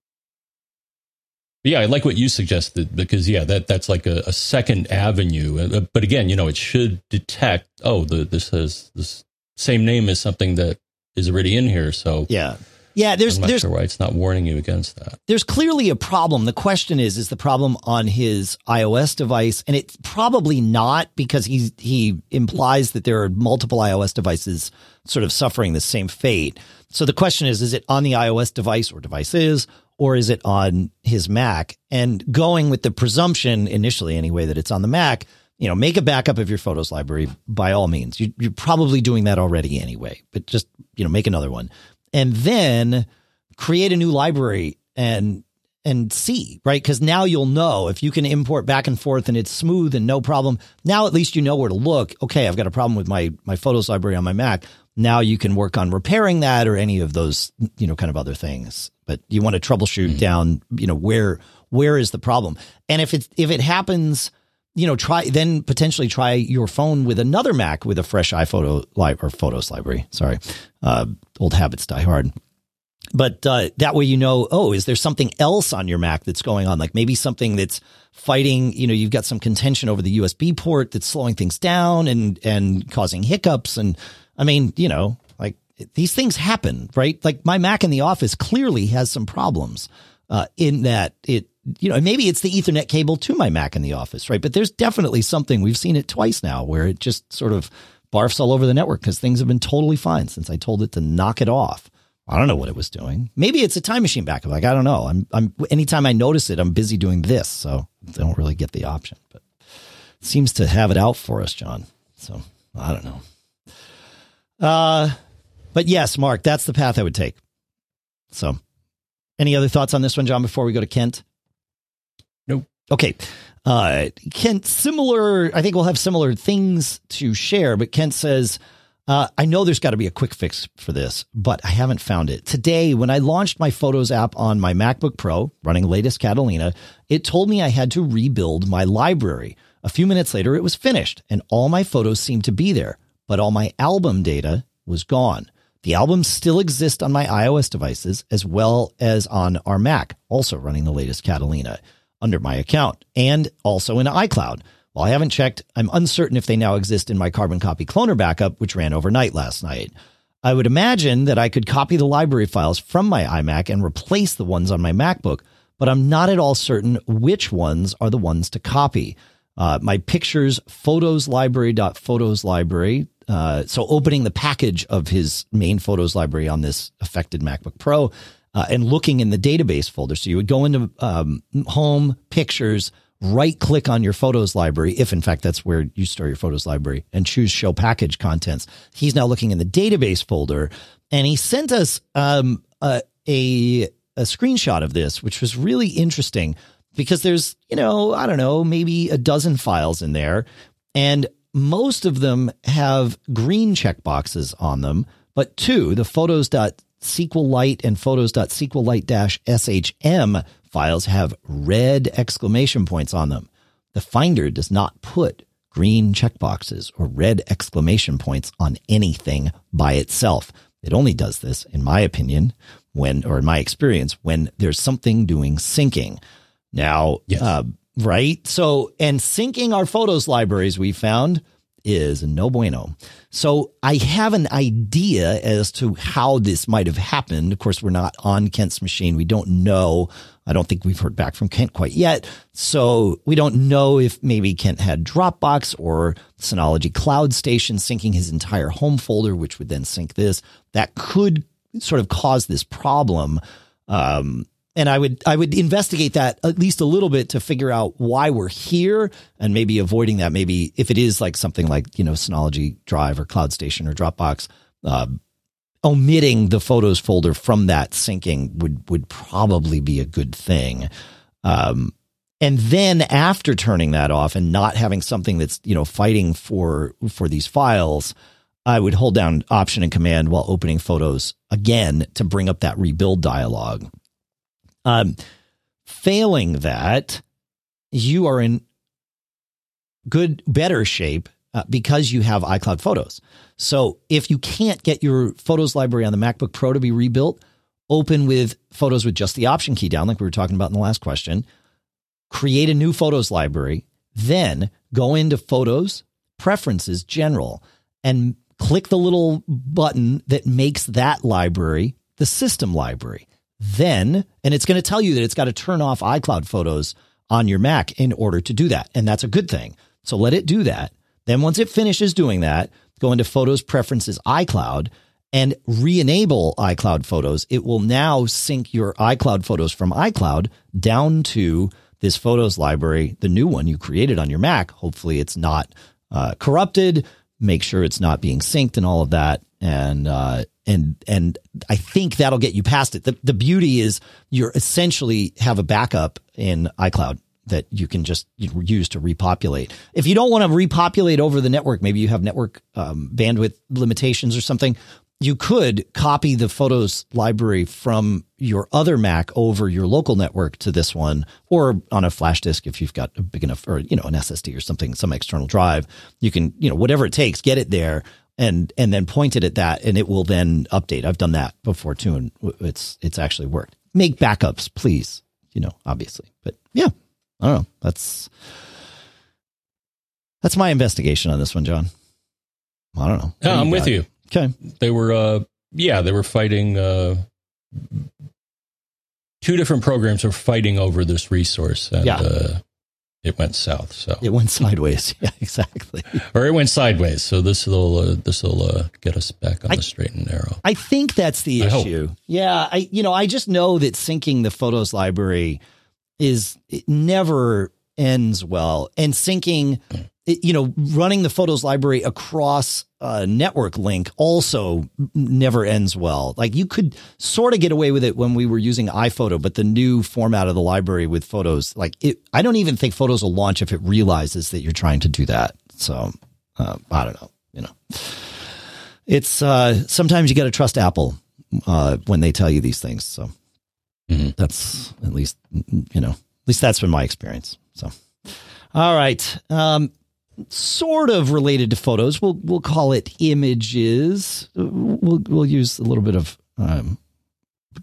yeah, I like what you suggested because yeah, that that's like a, a second avenue. Uh, but again, you know, it should detect. Oh, the this has this same name as something that is already in here. So yeah, yeah. There's I'm not there's sure why it's not warning you against that. There's clearly a problem. The question is, is the problem on his iOS device? And it's probably not because he he implies that there are multiple iOS devices sort of suffering the same fate. So the question is, is it on the iOS device or devices? Or is it on his Mac? And going with the presumption initially, anyway, that it's on the Mac, you know, make a backup of your photos library by all means. You, are probably doing that already anyway, but just, you know, make another one and then create a new library and, and see, right? Cause now you'll know if you can import back and forth and it's smooth and no problem. Now at least you know where to look. Okay. I've got a problem with my, my photos library on my Mac. Now you can work on repairing that or any of those, you know, kind of other things. But you want to troubleshoot mm-hmm. down, you know, where, where is the problem? And if it, if it happens, you know, try then potentially try your phone with another Mac with a fresh iPhoto li- or Photos library. Sorry, uh, old habits die hard. But uh, that way, you know, oh, is there something else on your Mac that's going on? Like maybe something that's fighting. You know, you've got some contention over the USB port that's slowing things down and and causing hiccups. And I mean, you know, like these things happen, right? Like my Mac in the office clearly has some problems uh, in that it, you know, maybe it's the Ethernet cable to my Mac in the office, right? But there's definitely something we've seen it twice now where it just sort of barfs all over the network because things have been totally fine since I told it to knock it off. I don't know what it was doing. Maybe it's a time machine backup. Like I don't know. I'm I'm anytime I notice it, I'm busy doing this, so I don't really get the option. But it seems to have it out for us, John. So I don't know. Uh, but yes, Mark, that's the path I would take. So, any other thoughts on this one, John? Before we go to Kent. Okay. Uh, Kent, similar. I think we'll have similar things to share. But Kent says uh, I know there's got to be a quick fix for this, but I haven't found it. Today, when I launched my Photos app on my MacBook Pro running latest Catalina, it told me I had to rebuild my library. A few minutes later, it was finished and all my photos seemed to be there, but all my album data was gone. The albums still exist on my iOS devices as well as on our Mac, also running the latest Catalina under my account and also in iCloud. While I haven't checked, I'm uncertain if they now exist in my carbon copy cloner backup, which ran overnight last night. I would imagine that I could copy the library files from my iMac and replace the ones on my MacBook, but I'm not at all certain which ones are the ones to copy. Uh, my pictures, photos library dot photos library. Uh, so opening the package of his main photos library on this affected MacBook Pro uh, and looking in the database folder. So you would go into um, home pictures, right click on your photos library, if in fact that's where you store your photos library, and choose show package contents. He's now looking in the database folder, and he sent us um, a, a, a screenshot of this, which was really interesting because there's you know I don't know maybe a dozen files in there, and most of them have green checkboxes on them, but two, the photos.sqlite and photos.sqlite-shm files have red exclamation points on them. The Finder does not put green checkboxes or red exclamation points on anything by itself. It only does this, in my opinion, when, or in my experience, when there's something doing syncing. Now, Yes. uh, right? So, and syncing our photos libraries, we found is no bueno. So I have an idea as to how this might have happened. Of course, we're not on Kent's machine. We don't know. I don't think we've heard back from Kent quite yet. So we don't know if maybe Kent had Dropbox or Synology Cloud Station syncing his entire home folder, which would then sync this. That could sort of cause this problem. Um, and I would I would investigate that at least a little bit to figure out why we're here and maybe avoiding that. Maybe if it is like something like you know Synology Drive or Cloud Station or Dropbox, uh, omitting the photos folder from that syncing would would probably be a good thing. Um, and then after turning that off and not having something that's you know fighting for for these files, I would hold down Option and Command while opening Photos again to bring up that rebuild dialog. Um, failing that, you are in good, better shape uh, because you have iCloud Photos. So if you can't get your Photos library on the MacBook Pro to be rebuilt, open with Photos with just the Option key down, like we were talking about in the last question. Create a new Photos library, then go into Photos, Preferences, General, and click the little button that makes that library the system library. Then, and it's going to tell you that it's got to turn off iCloud photos on your Mac in order to do that. And that's a good thing. So let it do that. Then once it finishes doing that, go into Photos Preferences iCloud and re-enable iCloud photos. It will now sync your iCloud photos from iCloud down to this photos library, the new one you created on your Mac. Hopefully it's not uh, corrupted. Make sure it's not being synced and all of that. And, uh, and, and I think that'll get you past it. The, the beauty is you're essentially have a backup in iCloud that you can just use to repopulate. If you don't want to repopulate over the network, maybe you have network um, bandwidth limitations or something, you could copy the photos library from your other Mac over your local network to this one, or on a flash disk if you've got a big enough, or you know, an SSD or something, some external drive. You can, you know, whatever it takes, get it there and and then point it at that, and it will then update. I've done that before too, and it's it's actually worked. Make backups, please. You know, obviously, but yeah, I don't know. That's that's my investigation on this one, John. I don't know. Yeah, I'm with you. Okay. They were uh, yeah, they were fighting. Uh, two different programs were fighting over this resource, and Yeah. uh, it went south. So, It went sideways. Yeah, exactly. or it went sideways. So this will uh, this will uh, get us back on I- the straight and narrow. I think that's the I hope. issue. Yeah, I you know I just know that syncing the photos library is it never ends well, and syncing, you know, running the photos library across a network link also never ends well. Like you could sort of get away with it when we were using iPhoto, but the new format of the library with photos, like it, I don't even think photos will launch if it realizes that you're trying to do that. So uh, I don't know, you know it's uh sometimes you got to trust apple uh when they tell you these things so Mhm. that's at least you know at least that's been my experience so all right. Um sort of related to photos we'll we'll call it images. We'll we'll use a little bit of um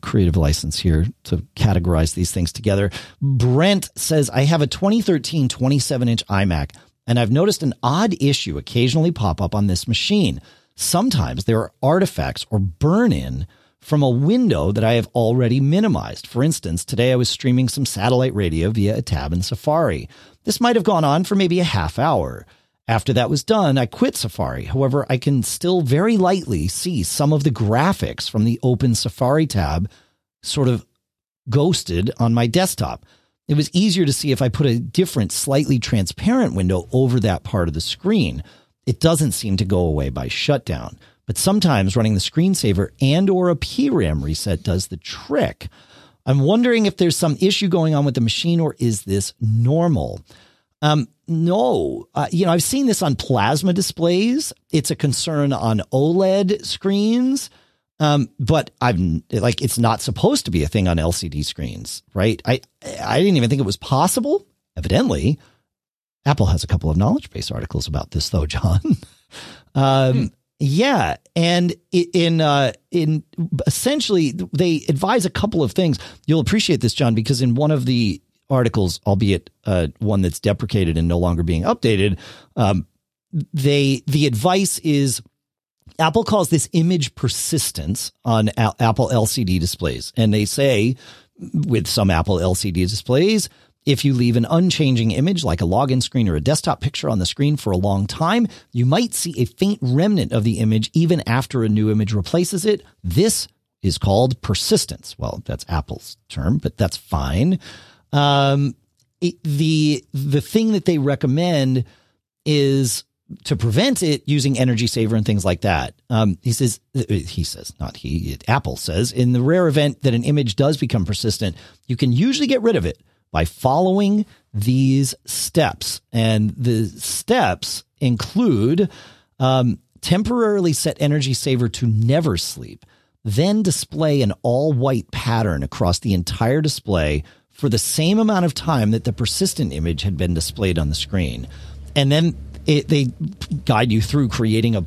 creative license here to categorize these things together. Brent says i have a 2013 27 inch imac and i've noticed an odd issue occasionally pop up on this machine. Sometimes there are artifacts or burn in from a window that I have already minimized. For instance, today I was streaming some satellite radio via a tab in Safari. This might have gone on for maybe a half hour. After that was done, I quit Safari. However, I can still very lightly see some of the graphics from the open Safari tab sort of ghosted on my desktop. It was easier to see if I put a different, slightly transparent window over that part of the screen it doesn't seem to go away by shutdown. But sometimes running the screensaver and or a PRAM reset does the trick. I'm wondering if there's some issue going on with the machine or is this normal? Um, no, uh, you know, I've seen this on plasma displays. It's a concern on OLED screens. Um, but I've like, it's not supposed to be a thing on LCD screens, right? I, I didn't even think it was possible. Evidently, Apple has a couple of knowledge base articles about this, though, John. um, Yeah, and in uh, in essentially they advise a couple of things. You'll appreciate this, John, because in one of the articles, albeit uh, one that's deprecated and no longer being updated, um, they the advice is Apple calls this image persistence on A- Apple LCD displays, and they say with some Apple LCD displays, if you leave an unchanging image like a login screen or a desktop picture on the screen for a long time, you might see a faint remnant of the image even after a new image replaces it. This is called persistence. Well, that's Apple's term, but that's fine. Um, it, the the thing that they recommend is to prevent it using energy saver and things like that. Um, he says, he says, not he, Apple says, in the rare event that an image does become persistent, you can usually get rid of it by following these steps. And the steps include um, temporarily set energy saver to never sleep, then display an all white pattern across the entire display for the same amount of time that the persistent image had been displayed on the screen. And then it, they guide you through creating a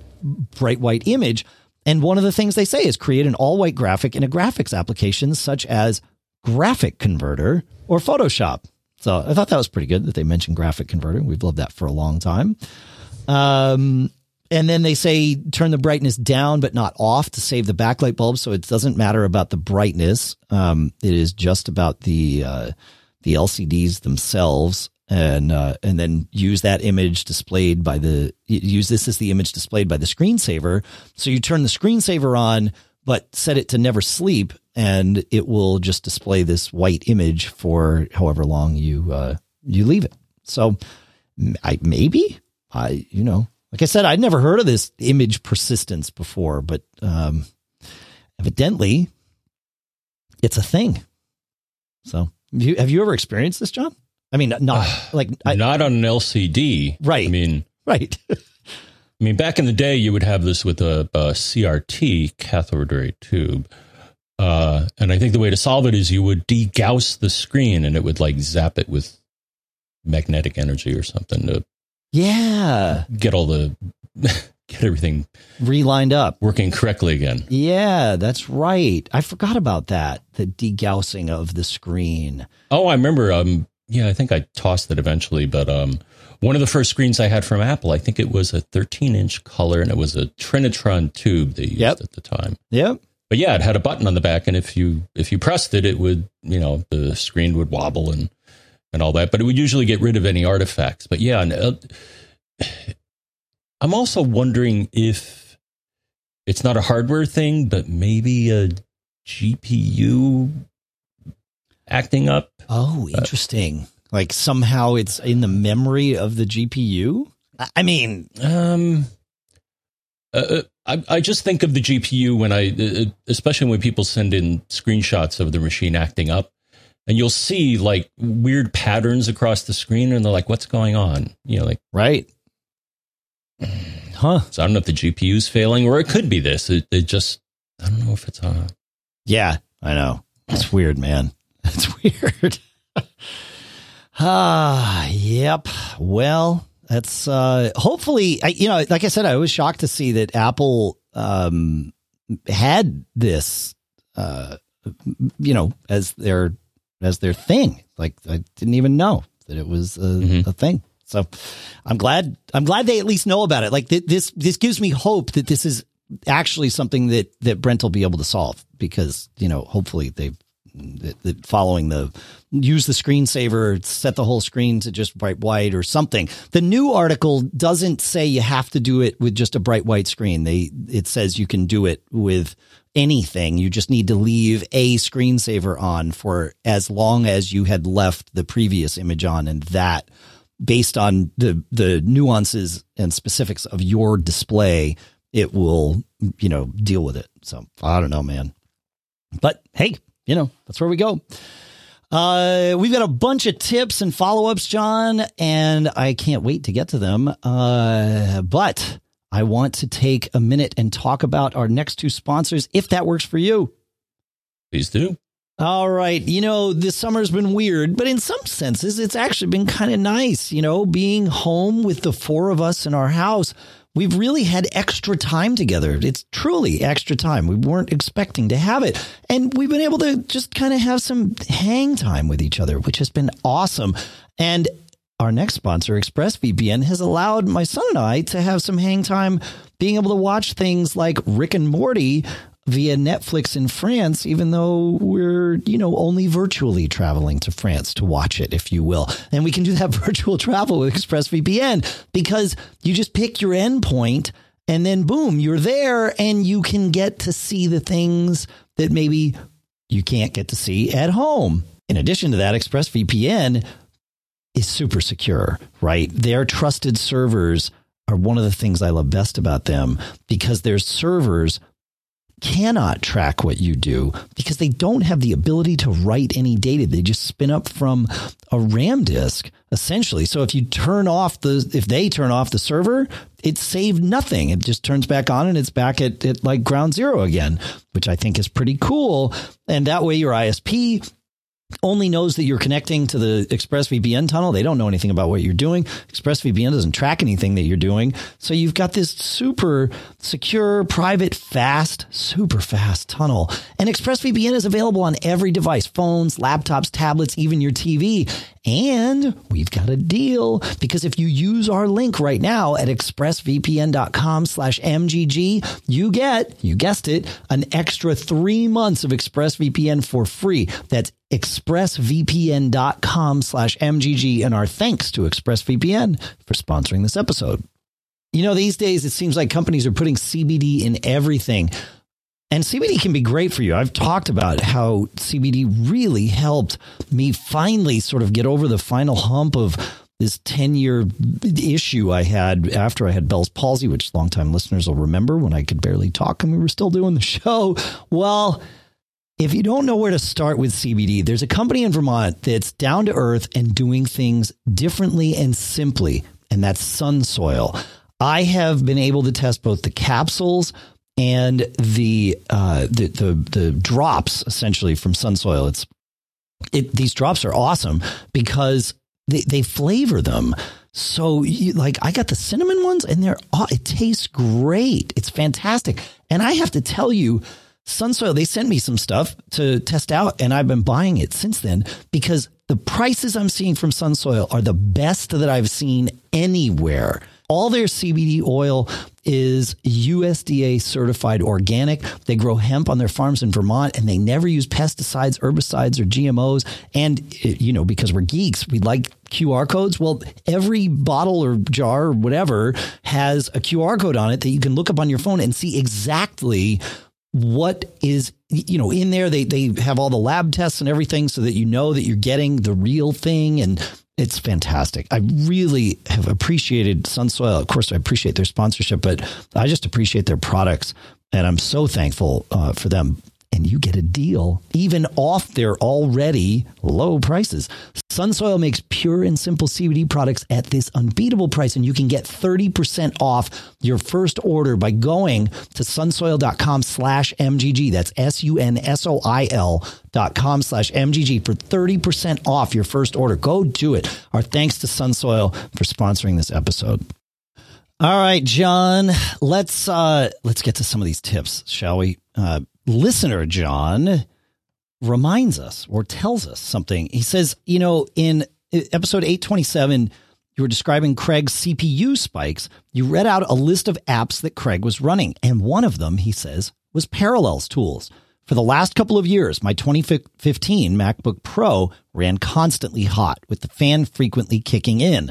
bright white image. And one of the things they say is create an all white graphic in a graphics application such as Graphic Converter or Photoshop. So I thought that was pretty good that they mentioned Graphic Converter. We've loved that for a long time. Um, and then they say turn the brightness down but not off to save the backlight bulb. So it doesn't matter about the brightness. Um, it is just about the uh, the LCDs themselves. And uh, and then use that image displayed by the use this as the image displayed by the screensaver. So you turn the screensaver on, but set it to never sleep, and it will just display this white image for however long you uh, you leave it. So I maybe I you know like I said I'd never heard of this image persistence before, but um, evidently it's a thing. So have you, have you ever experienced this, John? I mean, not like I, Not on an LCD. Right. I mean, right. I mean, back in the day, you would have this with a, a CRT cathode ray tube. Uh, and I think the way to solve it is you would degauss the screen and it would like zap it with magnetic energy or something to yeah, get all the get everything relined up. working correctly again. Yeah, that's right. I forgot about that. The degaussing of the screen. Oh, I remember. Um, yeah, I think I tossed it eventually, but um, one of the first screens I had from Apple, I think it was a 13 inch color and it was a Trinitron tube they used Yep. at the time. Yep. But yeah, it had a button on the back, and if you if you pressed it, it would you know the screen would wobble and and all that. But it would usually get rid of any artifacts. But yeah, and, uh, I'm also wondering if it's not a hardware thing, but maybe a GPU acting up. Oh, interesting. like somehow it's in the memory of the GPU. I- I mean, Um, uh, uh, I, I just think of the GPU when I, uh, especially when people send in screenshots of the machine acting up, and you'll see like weird patterns across the screen, and they're like, "What's going on?" You know, like right? Huh? so. I don't know if the GPU's failing, or it could be this. It, it just, I don't know if it's uh Yeah, I know. It's weird, man. It's weird. ah, yep. Well, that's uh hopefully I you know, like I said, I was shocked to see that Apple um had this uh you know, as their as their thing. Like I didn't even know that it was a, Mhm. a thing. So I'm glad I'm glad they at least know about it. Like th- this this gives me hope that this is actually something that that Brent will be able to solve because you know hopefully they've following the use the screensaver set the whole screen to just bright white or something. The new article doesn't say you have to do it with just a bright white screen. They it says you can do it with anything. You just need to leave a screensaver on for as long as you had left the previous image on and that based on the the nuances and specifics of your display it will you know deal with it. So i don't know man. But hey you know that's where we go uh we've got a bunch of tips and follow-ups john and i can't wait to get to them uh but i want to take a minute and talk about our next two sponsors if that works for you please do. all right. You know, this summer's been weird, but in some senses, it's actually been kind of nice. You know, being home with the four of us in our house, we've really had extra time together. It's truly extra time. We weren't expecting to have it. And we've been able to just kind of have some hang time with each other, which has been awesome. And our next sponsor, ExpressVPN, has allowed my son and I to have some hang time being able to watch things like Rick and Morty via Netflix in France, even though we're, you know, only virtually traveling to France to watch it, if you will. And we can do that virtual travel with ExpressVPN because you just pick your endpoint and then boom, you're there and you can get to see the things that maybe you can't get to see at home. In addition to that, ExpressVPN is super secure, right? Their trusted servers are one of the things I love best about them because their servers cannot track what you do because they don't have the ability to write any data. They just spin up from a RAM disk essentially. So if you turn off the, if they turn off the server, it saved nothing. It just turns back on and it's back at, at like ground zero again, which I think is pretty cool. And that way your ISP only knows that you're connecting to the ExpressVPN tunnel. They don't know anything about what you're doing. ExpressVPN doesn't track anything that you're doing. So you've got this super secure, private, fast, super fast tunnel. And ExpressVPN is available on every device, phones, laptops, tablets, even your TV. And we've got a deal because if you use our link right now at expressvpn.com slash MGG, you get, you guessed it, an extra three months of ExpressVPN for free. That's expressvpn.com slash MGG. And our thanks to ExpressVPN for sponsoring this episode. You know, these days it seems like companies are putting CBD in everything. And CBD can be great for you. I've talked about how CBD really helped me finally sort of get over the final hump of this 10 year issue I had after I had Bell's palsy, which longtime listeners will remember when I could barely talk and we were still doing the show. Well, if you don't know where to start with CBD, there's a company in Vermont that's down to earth and doing things differently and simply, and that's Sun Soil. I have been able to test both the capsules and the uh, the, the the drops essentially from Sun Soil. It's it, these drops are awesome because they, they flavor them. So you, like I got the cinnamon ones and they're aw- it tastes great. It's fantastic. And I have to tell you, Sunsoil, they sent me some stuff to test out and I've been buying it since then because The prices I'm seeing from Sunsoil are the best that I've seen anywhere. All their CBD oil is USDA certified organic. They grow hemp on their farms in Vermont and they never use pesticides, herbicides, or GMOs. And, you know, because we're geeks, we like QR codes. Well, every bottle or jar or whatever has a QR code on it that you can look up on your phone and see exactly what is you know in there they they have all the lab tests and everything so that you know that you're getting the real thing and it's fantastic. I really have appreciated Sunsoil. Of course, I appreciate their sponsorship, but I just appreciate their products, and I'm so thankful uh, for them and you get a deal even off their already low prices. Sunsoil makes pure and simple CBD products at this unbeatable price, and you can get 30% off your first order by going to sunsoil.com slash MGG. That's S-U-N-S-O-I-L dot com slash MGG for 30% off your first order. Go do it. Our thanks to Sunsoil for sponsoring this episode. All right, John, let's uh let's get to some of these tips, shall we? Uh listener John reminds us or tells us something. He says, you know, in episode 827, you were describing Craig's CPU spikes. You read out a list of apps that Craig was running, and one of them, he says, was Parallels Tools. For the last couple of years, my 2015 MacBook Pro ran constantly hot, with the fan frequently kicking in.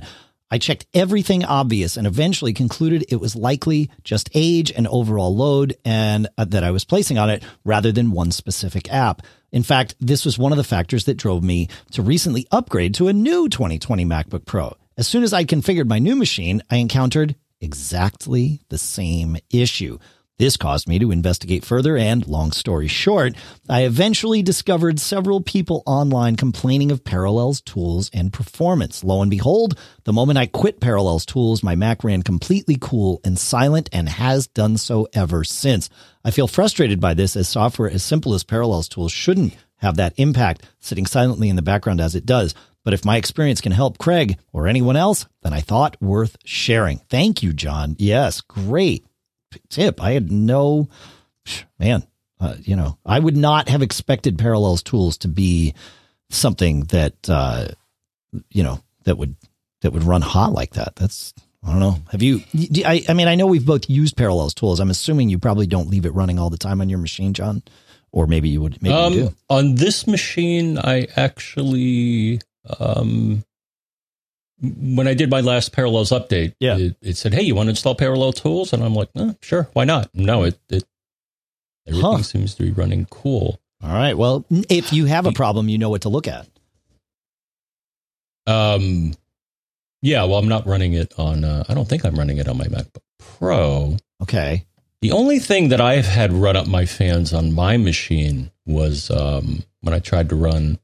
I checked everything obvious and eventually concluded it was likely just age and overall load and uh, that I was placing on it rather than one specific app. In fact, this was one of the factors that drove me to recently upgrade to a new 2020 MacBook Pro. As soon as I configured my new machine, I encountered exactly the same issue. This caused me to investigate further, and long story short, I eventually discovered several people online complaining of Parallels tools and performance. Lo and behold, the moment I quit Parallels tools, my Mac ran completely cool and silent and has done so ever since. I feel frustrated by this as software as simple as Parallels tools shouldn't have that impact sitting silently in the background as it does. But if my experience can help Craig or anyone else, then I thought worth sharing. Thank you, John. Yes, great tip. I had no, man, uh, you know, I would not have expected Parallels tools to be something that, uh, you know, that would, that would run hot like that. That's, I don't know. Have you, I, I mean, I know we've both used Parallels tools. I'm assuming you probably don't leave it running all the time on your machine, John, or maybe you would, maybe um, you do. On this machine, I actually, um, when I did my last Parallels update, yeah. it, it said, "Hey, you want to install Parallel tools?" And I'm like, eh, "Sure, why not?" No, it, it everything huh. seems to be running cool. All right. Well, if you have a problem, you know what to look at. Um, yeah. Well, I'm not running it on. Uh, I don't think I'm running it on my MacBook Pro. Okay. The only thing that I've had run up my fans on my machine was um, when I tried to run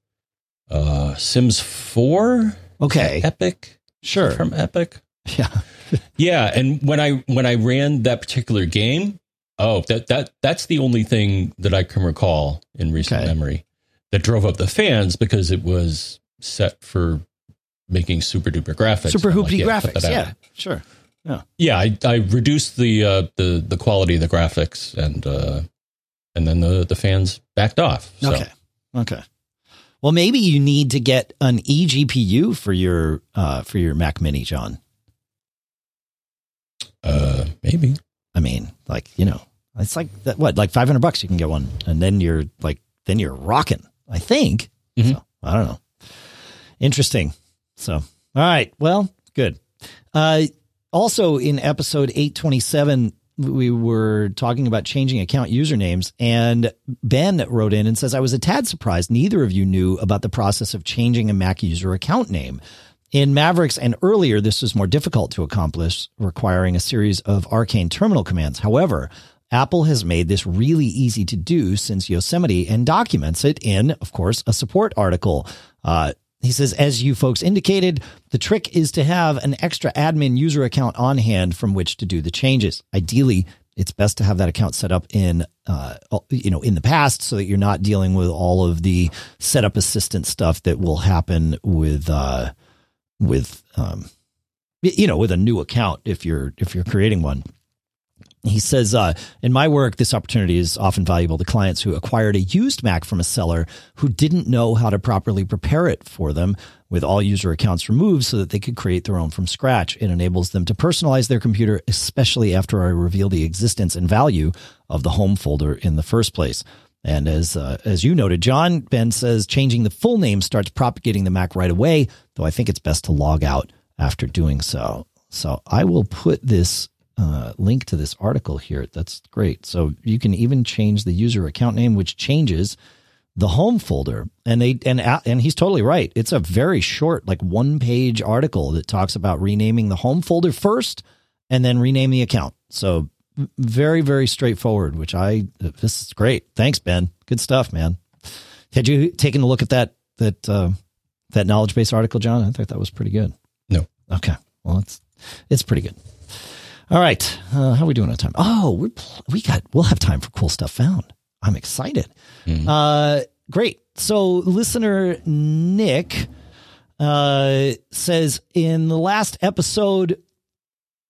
uh, Sims 4 Okay. Epic. Sure. From Epic. Yeah. yeah, and when I when I ran that particular game, oh, that that that's the only thing that I can recall in recent okay. memory that drove up the fans because it was set for making super duper graphics. Super hoopty like, yeah, graphics. Yeah, sure. Yeah. Yeah, I, I reduced the uh, the the quality of the graphics and uh, and then the the fans backed off. So. Okay. Okay. Well, maybe you need to get an eGPU for your uh, for your Mac Mini, John. Uh, maybe. I mean, like you know, it's like that. What, like five hundred bucks? You can get one, and then you're like, then you're rocking. I think. Mm-hmm. So I don't know. Interesting. So all right. Well, good. Uh, also in episode eight twenty seven, we were talking about changing account usernames and Ben wrote in and says, I was a tad surprised neither of you knew about the process of changing a Mac user account name. In Mavericks and earlier, this was more difficult to accomplish, requiring a series of arcane terminal commands. However, Apple has made this really easy to do since Yosemite and documents it in, of course, a support article. Uh, he says, as you folks indicated, the trick is to have an extra admin user account on hand from which to do the changes. Ideally, it's best to have that account set up in, uh, you know, in the past so that you're not dealing with all of the setup assistant stuff that will happen with, uh, with, um, you know, with a new account if you're if you're creating one. He says, uh, in my work, this opportunity is often valuable to clients who acquired a used Mac from a seller who didn't know how to properly prepare it for them with all user accounts removed so that they could create their own from scratch. It enables them to personalize their computer, especially after I reveal the existence and value of the home folder in the first place. And as uh, as you noted, John Ben says changing the full name starts propagating the Mac right away, though I think it's best to log out after doing so. So I will put this uh, link to this article here. That's great. So you can even change the user account name, which changes the home folder. And they and and he's totally right. It's a very short, like one page article that talks about renaming the home folder first, and then rename the account. So very very straightforward. Which I this is great. Thanks, Ben. Good stuff, man. Had you taken a look at that that uh, that knowledge base article, John? I thought that was pretty good. No. Okay. Well, it's it's pretty good. All right. Uh, how are we doing on time? Oh, we we got we'll have time for cool stuff found. I'm excited. Mm-hmm. Uh, great. So, listener Nick uh, says in the last episode,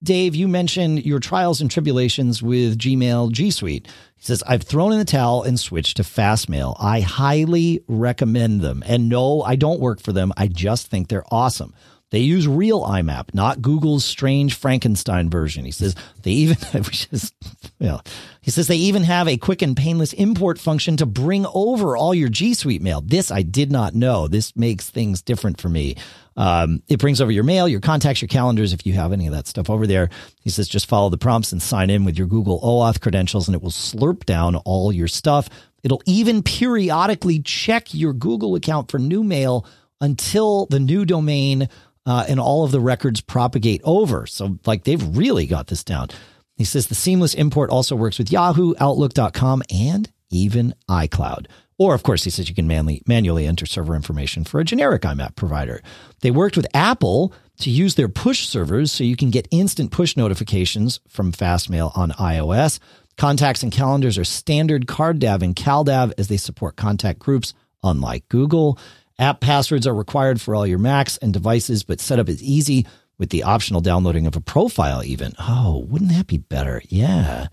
Dave, you mentioned your trials and tribulations with Gmail G Suite. He says, I've thrown in the towel and switched to Fastmail. I highly recommend them. And no, I don't work for them. I just think they're awesome. They use real IMAP, not Google's strange Frankenstein version. He says they even, which is, well, he says they even have a quick and painless import function to bring over all your G Suite mail. This I did not know. This makes things different for me. Um, it brings over your mail, your contacts, your calendars, if you have any of that stuff over there. He says just follow the prompts and sign in with your Google OAuth credentials, and it will slurp down all your stuff. It'll even periodically check your Google account for new mail until the new domain uh, and all of the records propagate over. So, like, they've really got this down. He says the seamless import also works with Yahoo, Outlook.com, and even iCloud. Or, of course, he says you can manually, manually enter server information for a generic IMAP provider. They worked with Apple to use their push servers so you can get instant push notifications from Fastmail on iOS. Contacts and calendars are standard CardDAV and CalDAV as they support contact groups, unlike Google. App passwords are required for all your Macs and devices, but setup is easy with the optional downloading of a profile even. Oh, wouldn't that be better? Yeah.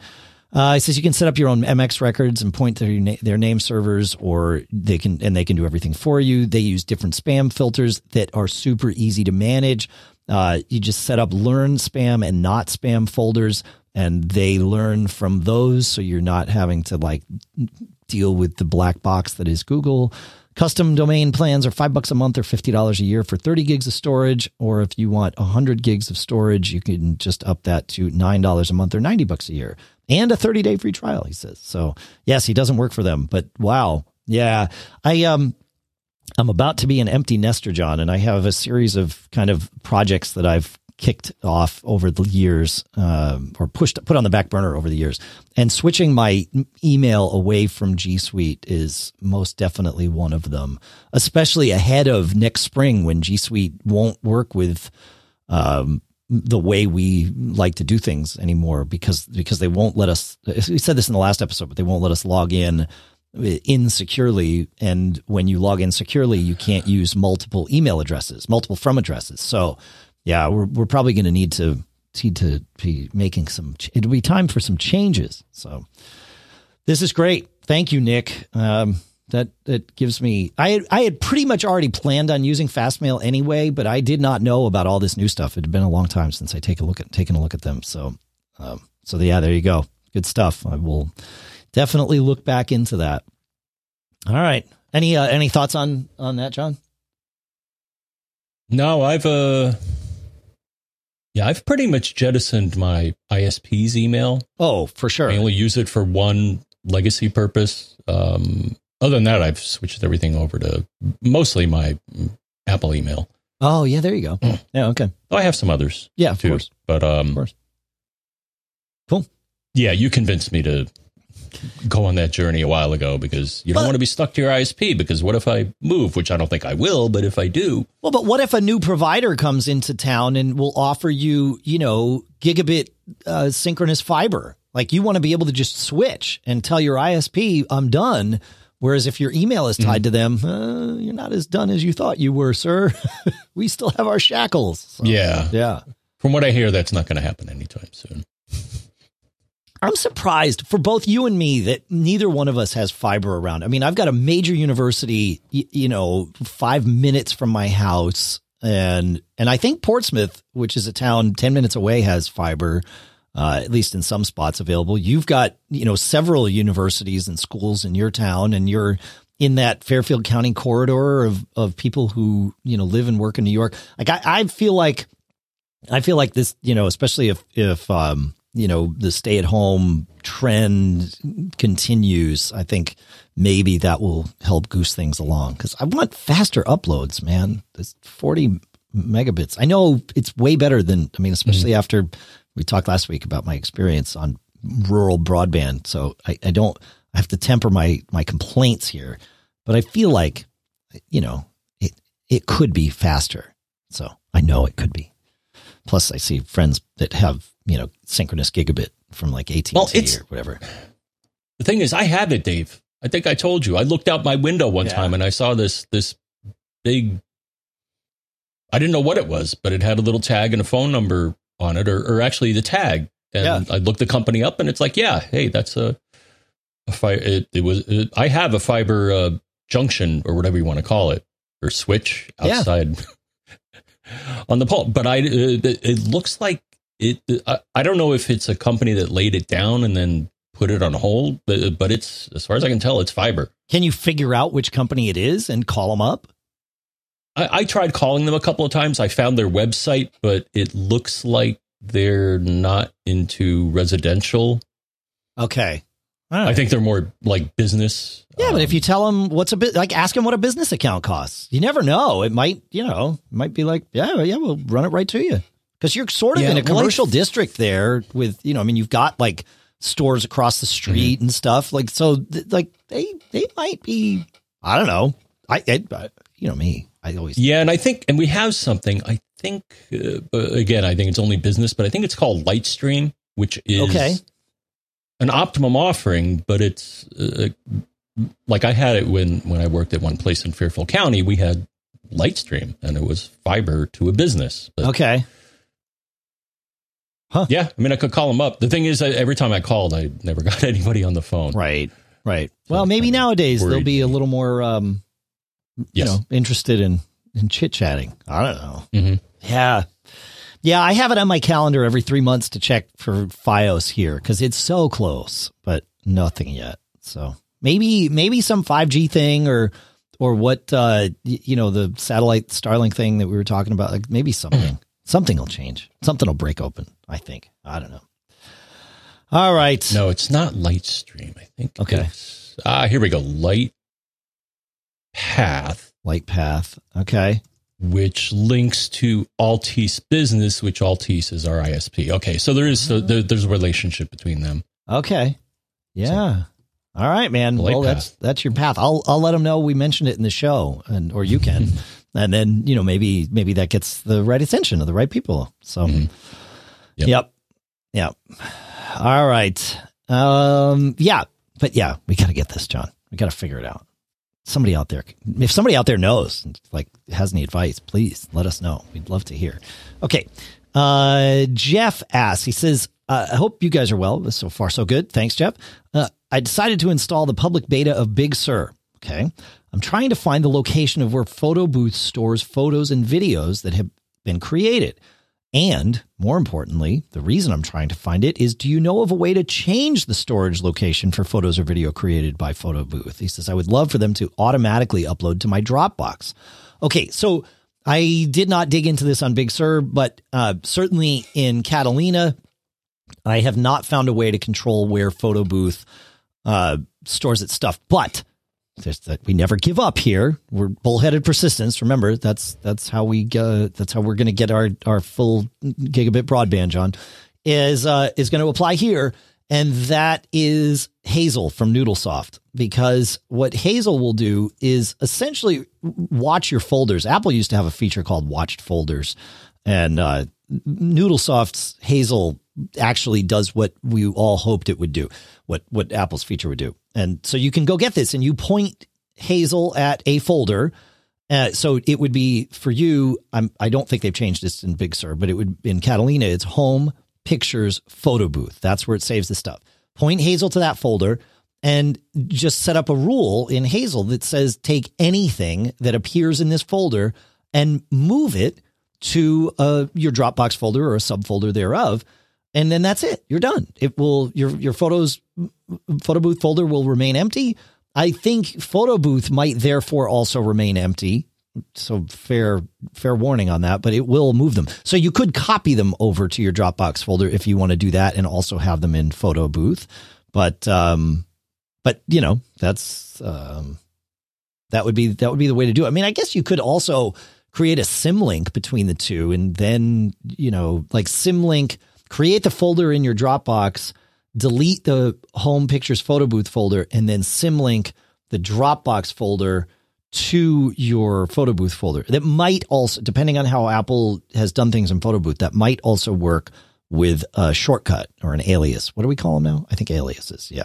Uh, it says you can set up your own MX records and point to na- their name servers, or they can and they can do everything for you. They use different spam filters that are super easy to manage. Uh, you just set up learn spam and not spam folders, and they learn from those, so you're not having to like deal with the black box that is Google. Custom domain plans are five bucks a month or $50 a year for 30 gigs of storage. Or if you want 100 gigs of storage, you can just up that to $9 a month or 90 bucks a year and a 30 day free trial, he says. So yes, he doesn't work for them, but wow. Yeah. I, um, I'm about to be an empty nester, John, and I have a series of kind of projects that I've kicked off over the years um, or pushed put on the back burner over the years. And switching my email away from g suite is most definitely one of them especially ahead of next spring when g suite won't work with um, the way we like to do things anymore because because they won't let us we said this in the last episode but they won't let us log in insecurely and when you log in securely you can't use multiple email addresses multiple from addresses. So yeah, we're we're probably going to need to need to be making some. It'll be time for some changes. So this is great. Thank you, Nick. Um, that that gives me. I had, I had pretty much already planned on using Fastmail anyway, but I did not know about all this new stuff. It had been a long time since I take a look at taken a look at them. So, um, so yeah, there you go. Good stuff. I will definitely look back into that. All right. Any uh, any thoughts on on that, John? No, I've uh yeah, I've pretty much jettisoned my ISP's email. Oh, for sure. I only use it for one legacy purpose. Um, other than that, I've switched everything over to mostly my Apple email. Oh, yeah, there you go. Mm. Yeah, okay. Oh, I have some others. Yeah, of too, course. But um, of course. Cool. Yeah, you convinced me to go on that journey a while ago because you don't but, want to be stuck to your ISP because what if I move, which I don't think I will, but if I do. Well, but what if a new provider comes into town and will offer you, you know, gigabit uh, synchronous fiber? Like you want to be able to just switch and tell your ISP, I'm done. Whereas if your email is tied mm. to them, uh, you're not as done as you thought you were, sir. we still have our shackles. So, yeah. Yeah. From what I hear, that's not going to happen anytime soon. I'm surprised for both you and me that neither one of us has fiber around. I mean, I've got a major university, you know, five minutes from my house, and and I think Portsmouth, which is a town ten minutes away, has fiber. Uh, at least in some spots available. You've got, you know, several universities and schools in your town, and you're in that Fairfield County corridor of of people who you know live and work in New York. Like I, I feel like I feel like this, you know, especially if if um, you know the stay at home trend continues, I think maybe that will help goose things along because I want faster uploads, man. This forty megabits. I know it's way better than I mean, especially mm-hmm. after we talked last week about my experience on rural broadband. So I, I don't I have to temper my my complaints here, but I feel like you know it it could be faster. So I know it could be. Plus, I see friends that have you know synchronous gigabit from like AT well, or whatever. The thing is, I have it, Dave. I think I told you. I looked out my window one yeah. time and I saw this this big. I didn't know what it was, but it had a little tag and a phone number on it, or, or actually the tag. And yeah. I looked the company up, and it's like, yeah, hey, that's a, a fi- it, it was. It, I have a fiber uh, junction or whatever you want to call it, or switch outside. Yeah. on the pole. But I, uh, it looks like it. I, I don't know if it's a company that laid it down and then put it on hold, but, but it's as far as I can tell, it's fiber. Can you figure out which company it is and call them up? I, I tried calling them a couple of times. I found their website, but it looks like they're not into residential. Okay. Right. I think they're more like business. Yeah, um, but if you tell them what's a bit like, ask them what a business account costs. You never know. It might, you know, might be like, yeah, yeah, we'll run it right to you because you're sort of yeah, in a commercial well, district there with, you know, I mean, you've got like stores across the street mm-hmm. and stuff. Like, so, th- like they they might be. I don't know. I, I, you know me. I always yeah, and I think, and we have something. I think uh, again, I think it's only business, but I think it's called Lightstream, which is okay an optimum offering, but it's uh, like I had it when when I worked at one place in Fairfield County. We had Lightstream, and it was fiber to a business. But, okay. Huh. Yeah, I mean, I could call them up. The thing is, every time I called, I never got anybody on the phone. Right, right. So well, maybe nowadays they'll be a little more, um, you know, interested in in chit chatting. I don't know. Mm-hmm. Yeah, yeah, I have it on my calendar every three months to check for FiOS here because it's so close, but nothing yet. So maybe maybe some 5G thing or or what uh you know the satellite Starlink thing that we were talking about. Like maybe something something will change. Something will break open. I think. I don't know. All right. No, it's not Lightstream. I think. Okay. Ah, here we go. Light Path. Light Path. Okay which links to Altice Business, which Altice is our ISP. Okay, so there is so there, there's a relationship between them. Okay, yeah. So, all right, man. Well, path. that's that's your path. I'll I'll let them know we mentioned it in the show, and or you can, and then you know maybe maybe that gets the right attention of the right people. So, mm-hmm. yep. yep, yep. All right. Um. Yeah, but yeah, we got to get this, John. We got to figure it out somebody out there, if somebody out there knows, like has any advice, please let us know. We'd love to hear. Okay. Uh, Jeff asks, he says, uh, I hope you guys are well. So far, so good. Thanks, Jeff. Uh, I decided to install the public beta of Big Sur. Okay. I'm trying to find the location of where Photo Booth stores photos and videos that have been created. And more importantly, the reason I'm trying to find it is do you know of a way to change the storage location for photos or video created by Photo Booth? He says, I would love for them to automatically upload to my Dropbox. Okay, so I did not dig into this on Big Sur, but uh, certainly in Catalina, I have not found a way to control where Photo Booth uh, stores its stuff. But that we never give up here. We're bullheaded persistence. Remember, that's that's how we go. That's how we're going to get our our full gigabit broadband. John is uh, is going to apply here, and that is Hazel from Noodlesoft. Because what Hazel will do is essentially watch your folders. Apple used to have a feature called Watched Folders, and uh, Noodlesoft's Hazel actually does what we all hoped it would do, what what Apple's feature would do. And so you can go get this and you point Hazel at a folder. Uh, so it would be for you. I'm, I don't think they've changed this in Big Sur, but it would in Catalina. It's home pictures photo booth. That's where it saves the stuff. point Hazel to that folder and just set up a rule in Hazel that says take anything that appears in this folder and move it to uh, your Dropbox folder or a subfolder thereof. And then that's it. You're done. It will your your photos photo booth folder will remain empty. I think photo booth might therefore also remain empty. So fair fair warning on that, but it will move them. So you could copy them over to your Dropbox folder if you want to do that and also have them in photo booth. But um but you know, that's um that would be that would be the way to do it. I mean, I guess you could also create a symlink between the two and then, you know, like symlink, create the folder in your Dropbox, delete the home pictures photo booth folder, and then symlink the Dropbox folder to your photo booth folder. That might also, depending on how Apple has done things in photo booth, that might also work with a shortcut or an alias. What do we call them now? I think aliases. Yeah.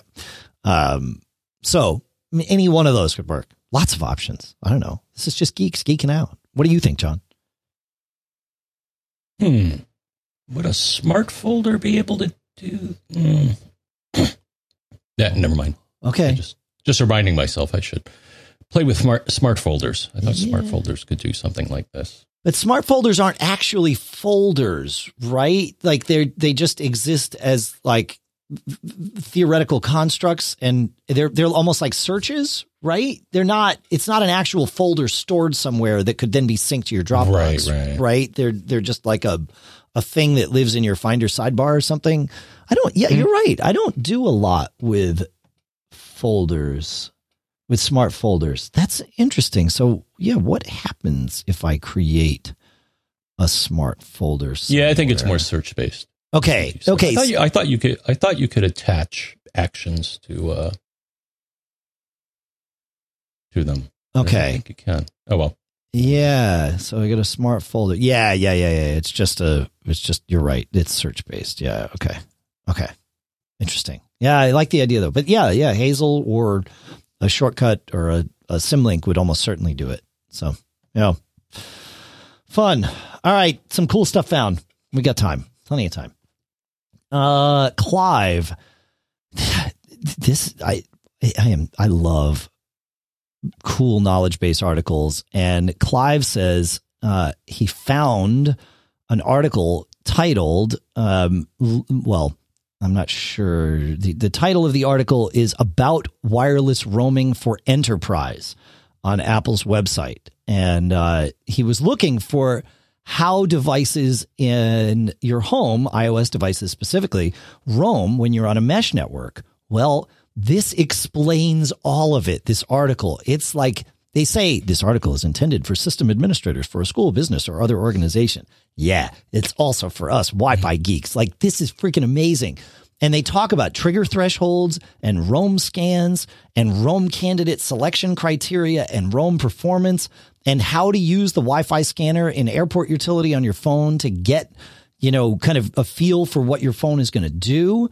Um, so any one of those could work. Lots of options. I don't know. This is just geeks geeking out. What do you think, John? Hmm. Would a smart folder be able to do? Hmm. yeah, never mind. Okay. Just just reminding myself I should play with smart smart folders. I thought yeah. smart folders could do something like this. But smart folders aren't actually folders, right? Like they they just exist as like theoretical constructs and they're they're almost like searches, right? They're not it's not an actual folder stored somewhere that could then be synced to your Dropbox, right? Right. right? They're they're just like a a thing that lives in your Finder sidebar or something. I don't yeah, you're right. I don't do a lot with folders with smart folders. That's interesting. So, yeah, what happens if I create a smart folder? Somewhere? Yeah, I think it's more search based. Okay. Okay. I thought, you, I thought, you, could. I thought you could attach actions to uh to them. Okay. I think you can. Oh well. Yeah. So I got a smart folder. Yeah. Yeah. Yeah. Yeah. It's just a. It's just. You're right. It's search based. Yeah. Okay. Okay. Interesting. Yeah, I like the idea though. But yeah, yeah, Hazel or a shortcut or a, a symlink would almost certainly do it. So, yeah. Fun. All right, some cool stuff found. We got time. Plenty of time. Uh, Clive, this I I am I love cool knowledge base articles, and Clive says uh, he found an article titled um, well I'm not sure the the title of the article is about wireless roaming for enterprise on Apple's website, and uh, he was looking for how devices in your home, iOS devices specifically, roam when you're on a mesh network. Well, this explains all of it. This article, it's like they say this article is intended for system administrators for a school, business, or other organization. Yeah, it's also for us Wi Fi geeks. Like, this is freaking amazing. And they talk about trigger thresholds and Roam scans and Roam candidate selection criteria and Roam performance and how to use the Wi Fi scanner in airport utility on your phone to get, you know, kind of a feel for what your phone is going to do.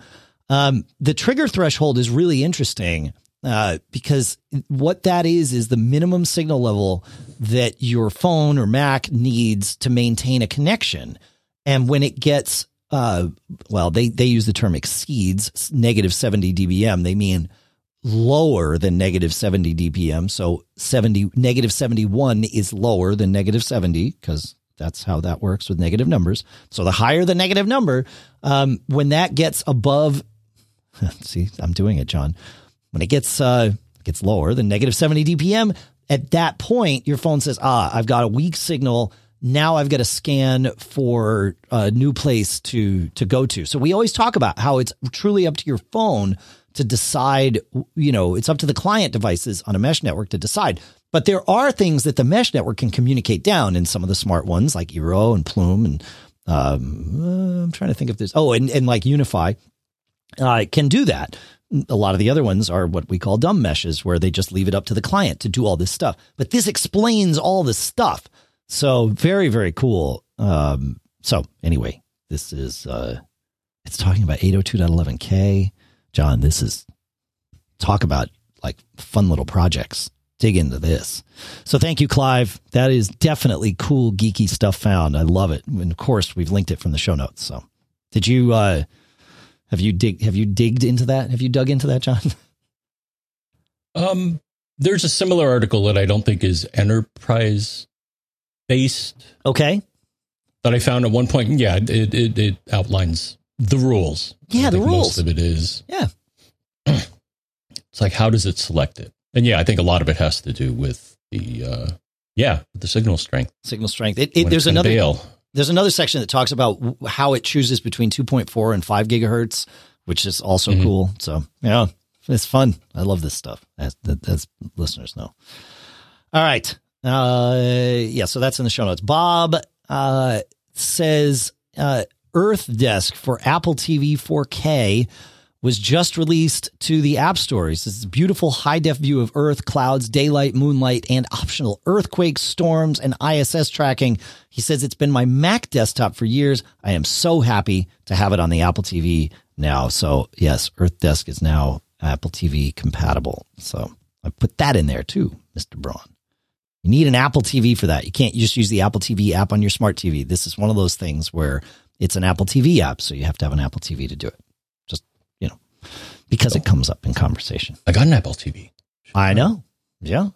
Um, the trigger threshold is really interesting uh, because what that is is the minimum signal level that your phone or Mac needs to maintain a connection. And when it gets uh, well, they, they use the term exceeds negative 70 dBm. They mean lower than negative 70 dBm. So 70, negative 71 is lower than negative 70 because that's how that works with negative numbers. So the higher the negative number, um, when that gets above, see, I'm doing it, John. When it gets, uh, gets lower than negative 70 dBm, at that point, your phone says, ah, I've got a weak signal now I've got to scan for a new place to to go to. So we always talk about how it's truly up to your phone to decide, you know, it's up to the client devices on a mesh network to decide. But there are things that the mesh network can communicate down in some of the smart ones like Eero and Plume and um, uh, I'm trying to think if there's oh and, and like UniFi uh, can do that. A lot of the other ones are what we call dumb meshes where they just leave it up to the client to do all this stuff. But this explains all this stuff. So very, very cool. Um, so anyway, this is, uh, it's talking about 802.11k. John, this is talk about like fun little projects. Dig into this. So thank you, Clive. That is definitely cool, geeky stuff found. I love it. And of course, we've linked it from the show notes. So did you, uh, Have you dig have you digged into that? Have you dug into that, John? Um, there's a similar article that I don't think is enterprise based Okay. that I found at one point. Yeah, it it, it outlines the rules. Yeah, the rules. Most of it is. Yeah. It's like how does it select it? And yeah, I think a lot of it has to do with the uh, yeah with the signal strength. Signal strength. It, it, there's another bail. There's another section that talks about how it chooses between 2.4 and 5 gigahertz, which is also Mhm. cool. So yeah, it's fun. I love this stuff, as, as listeners know. All right. Uh, yeah. So that's in the show notes. Bob uh, says uh, Earth Desk for Apple TV 4K was just released to the app stores. Is a beautiful high def view of Earth, clouds, daylight, moonlight, and optional earthquakes, storms, and ISS tracking. He says it's been my Mac desktop for years. I am so happy to have it on the Apple TV now. So yes, Earth Desk is now Apple TV compatible. So I put that in there too, Mr. Braun. You need an Apple TV for that. You can't just use the Apple TV app on your smart TV. This is one of those things where it's an Apple TV app, so you have to have an Apple TV to do it. Because it comes up in conversation. I got an Apple TV. I know. Yeah.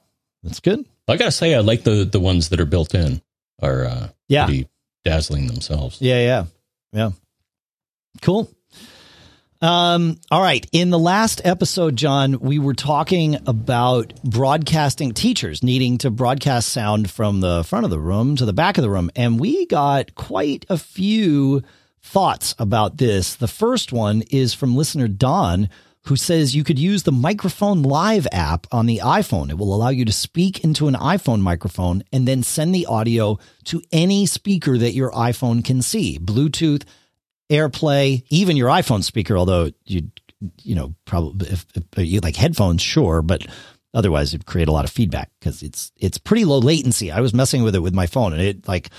That's good. I gotta say, I like the the ones that are built in. Are uh, Yeah. pretty dazzling themselves. Yeah, yeah. Yeah. Cool. Um, all right. In the last episode, John, we were talking about broadcasting teachers needing to broadcast sound from the front of the room to the back of the room. And we got quite a few thoughts about this. The first one is from listener Don, who says you could use the Microphone Live app on the iPhone. It will allow you to speak into an iPhone microphone and then send the audio to any speaker that your iPhone can see. Bluetooth, AirPlay, even your iPhone speaker, although you you know probably if, if you like headphones, sure, but otherwise it'd create a lot of feedback because it's it's pretty low latency. I was messing with it with my phone and it like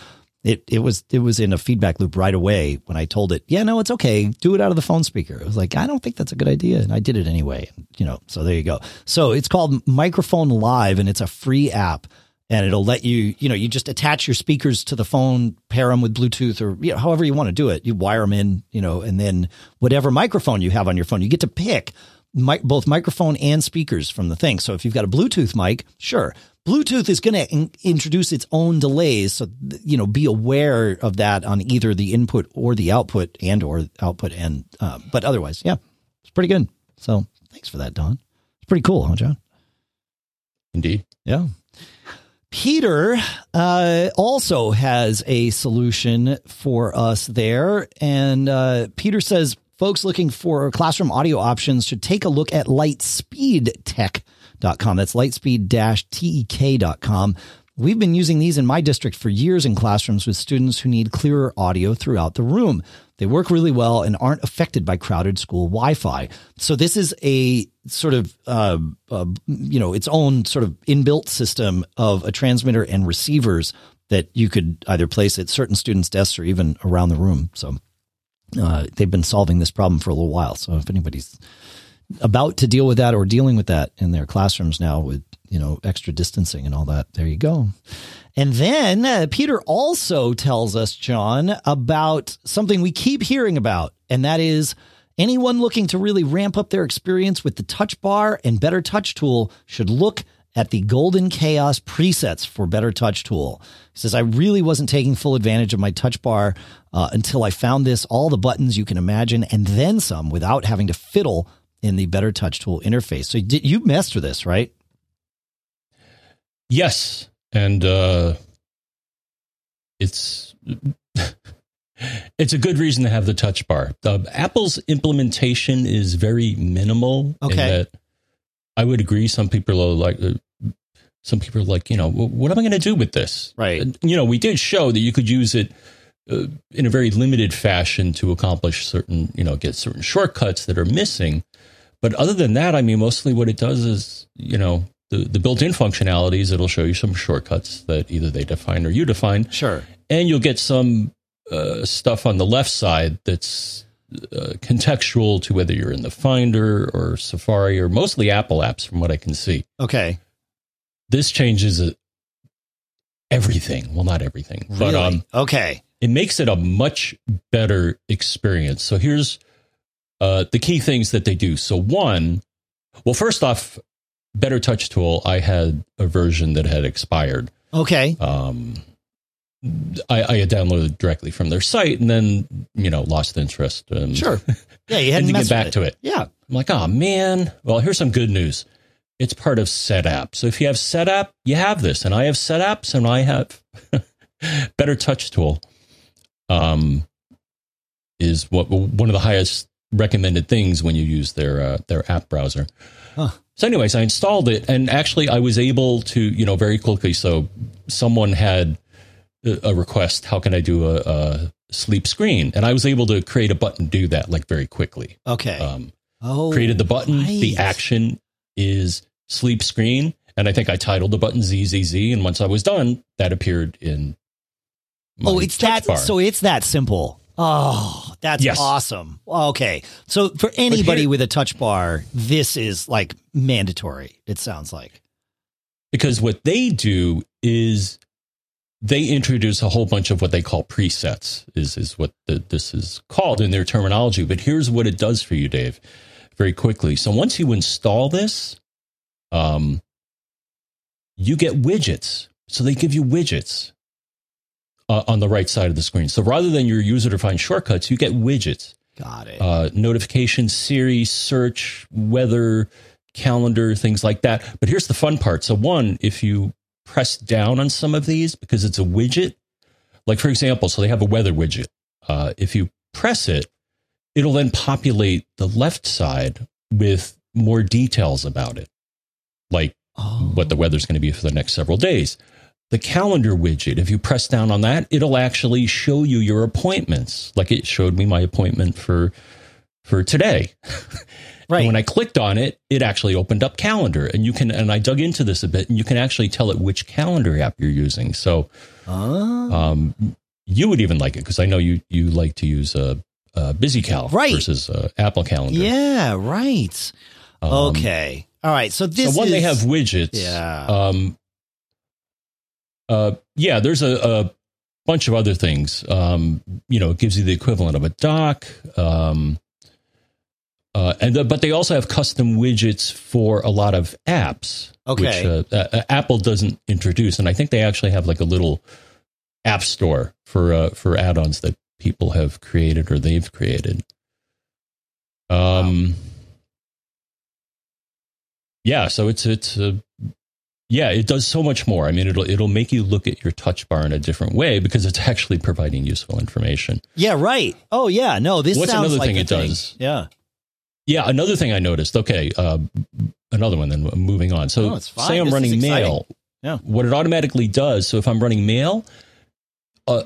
it it was it was in a feedback loop right away when I told it, yeah, no, it's okay, do it out of the phone speaker. It was like I don't think that's a good idea, and I did it anyway. You know, so there you go. So it's called Microphone Live, and it's a free app and it'll let you, you know, you just attach your speakers to the phone, pair them with Bluetooth or you know, however you want to do it. You wire them in, you know, and then whatever microphone you have on your phone, you get to pick mi- both microphone and speakers from the thing. So if you've got a Bluetooth mic, sure. Bluetooth is going to in- introduce its own delays. So, you know, be aware of that on either the input or the output and or output. And, uh, but otherwise, yeah, it's pretty good. So thanks for that, Don. It's pretty cool, huh, John? Indeed. Yeah. Peter uh, also has a solution for us there. And uh, Peter says folks looking for classroom audio options should take a look at lightspeedtech.com. That's lightspeed-tek.com. We've been using these in my district for years in classrooms with students who need clearer audio throughout the room. They work really well and aren't affected by crowded school Wi-Fi. So this is a sort of, uh, uh, you know, its own sort of inbuilt system of a transmitter and receivers that you could either place at certain students' desks or even around the room. So uh, they've been solving this problem for a little while. So if anybody's about to deal with that or dealing with that in their classrooms now with you know extra distancing and all that. There you go. And then uh, peter also tells us john about something we keep hearing about and that is anyone looking to really ramp up their experience with the touch bar and better touch tool should look at the golden chaos presets for better touch tool. He says i really wasn't taking full advantage of my touch bar uh, until i found this all the buttons you can imagine and then some without having to fiddle in the Better Touch Tool interface. So did you master this, right? Yes, and uh, it's it's a good reason to have the touch bar. The Apple's implementation is very minimal. in Okay. I would agree. Some people are like, uh, some people are like, you know, what am I going to do with this? Right. And, you know, we did show that you could use it uh, in a very limited fashion to accomplish certain, you know, get certain shortcuts that are missing. But other than that, I mean, mostly what it does is, you know, the, the built-in functionalities. It'll show you some shortcuts that either they define or you define, Sure. and you'll get some uh, stuff on the left side that's uh, contextual to whether you're in the Finder or Safari or mostly Apple apps, from what I can see. Okay. This changes everything. Well, not everything, but Really? um, okay. it makes it a much better experience. So here's uh, the key things that they do. So one, well, first off, Better Touch Tool, I had a version that had expired. Okay. Um, I, I had downloaded directly from their site and then, you know, lost interest. And, Sure. Yeah, you had to get back with to it. Yeah. I'm like, oh man. Well, here's some good news. It's part of SetApp. So if you have SetApp, you have this. And I have SetApps and I have Better Touch Tool. Um, is what one of the highest recommended things when you use their uh, their app browser. Huh. So, anyways, I installed it, and actually, I was able to, you know, very quickly. So, someone had a request. How can I do a, a sleep screen? And I was able to create a button, do that like very quickly. Okay. Um, oh, created the button. The action is sleep screen, and I think I titled the button ZZZ. And once I was done, that appeared in. Oh, it's that. bar. So it's that simple. Oh, that's Yes. awesome. Okay. So for anybody here- with a touch bar, this is like mandatory. It sounds like. because what they do is they introduce a whole bunch of what they call presets is is what the, this is called in their terminology but here's what it does for you dave very quickly so once you install this um you get widgets so they give you widgets uh, on the right side of the screen so rather than your user defined shortcuts you get widgets Got it. uh, notification series, search, weather, calendar, things like that. But here's the fun part. So, one, if you press down on some of these because it's a widget, like for example, so they have a weather widget. Uh, if you press it, it'll then populate the left side with more details about it, like oh. what the weather's going to be for the next several days. The calendar widget, if you press down on that, it'll actually show you your appointments. Like it showed me my appointment for for today. right. And when I clicked on it, it actually opened up calendar. And you can and I dug into this a bit and you can actually tell it which calendar app you're using. So Oh. um you would even like it because I know you you like to use a uh, BusyCal Right. versus Apple Calendar. yeah. Right. Um, okay. All right. So this is. so one, is, they have widgets. Yeah. Um, uh, yeah, there's a, a bunch of other things. Um, you know, it gives you the equivalent of a dock. Um, uh, and the, but they also have custom widgets for a lot of apps, Okay. which uh, uh, Apple doesn't introduce. And I think they actually have like a little app store for uh, for add-ons that people have created or they've created. Um, yeah, so it's it's uh, yeah, it does so much more. I mean, it'll it'll make you look at your touch bar in a different way because it's actually providing useful information. yeah. Right. Oh yeah. No. This What's sounds another like thing it does? Yeah. Yeah, another thing I noticed. Okay, uh, another one. Then moving on. So Oh, say I'm This running mail. Yeah. What it automatically does. So if I'm running mail, uh,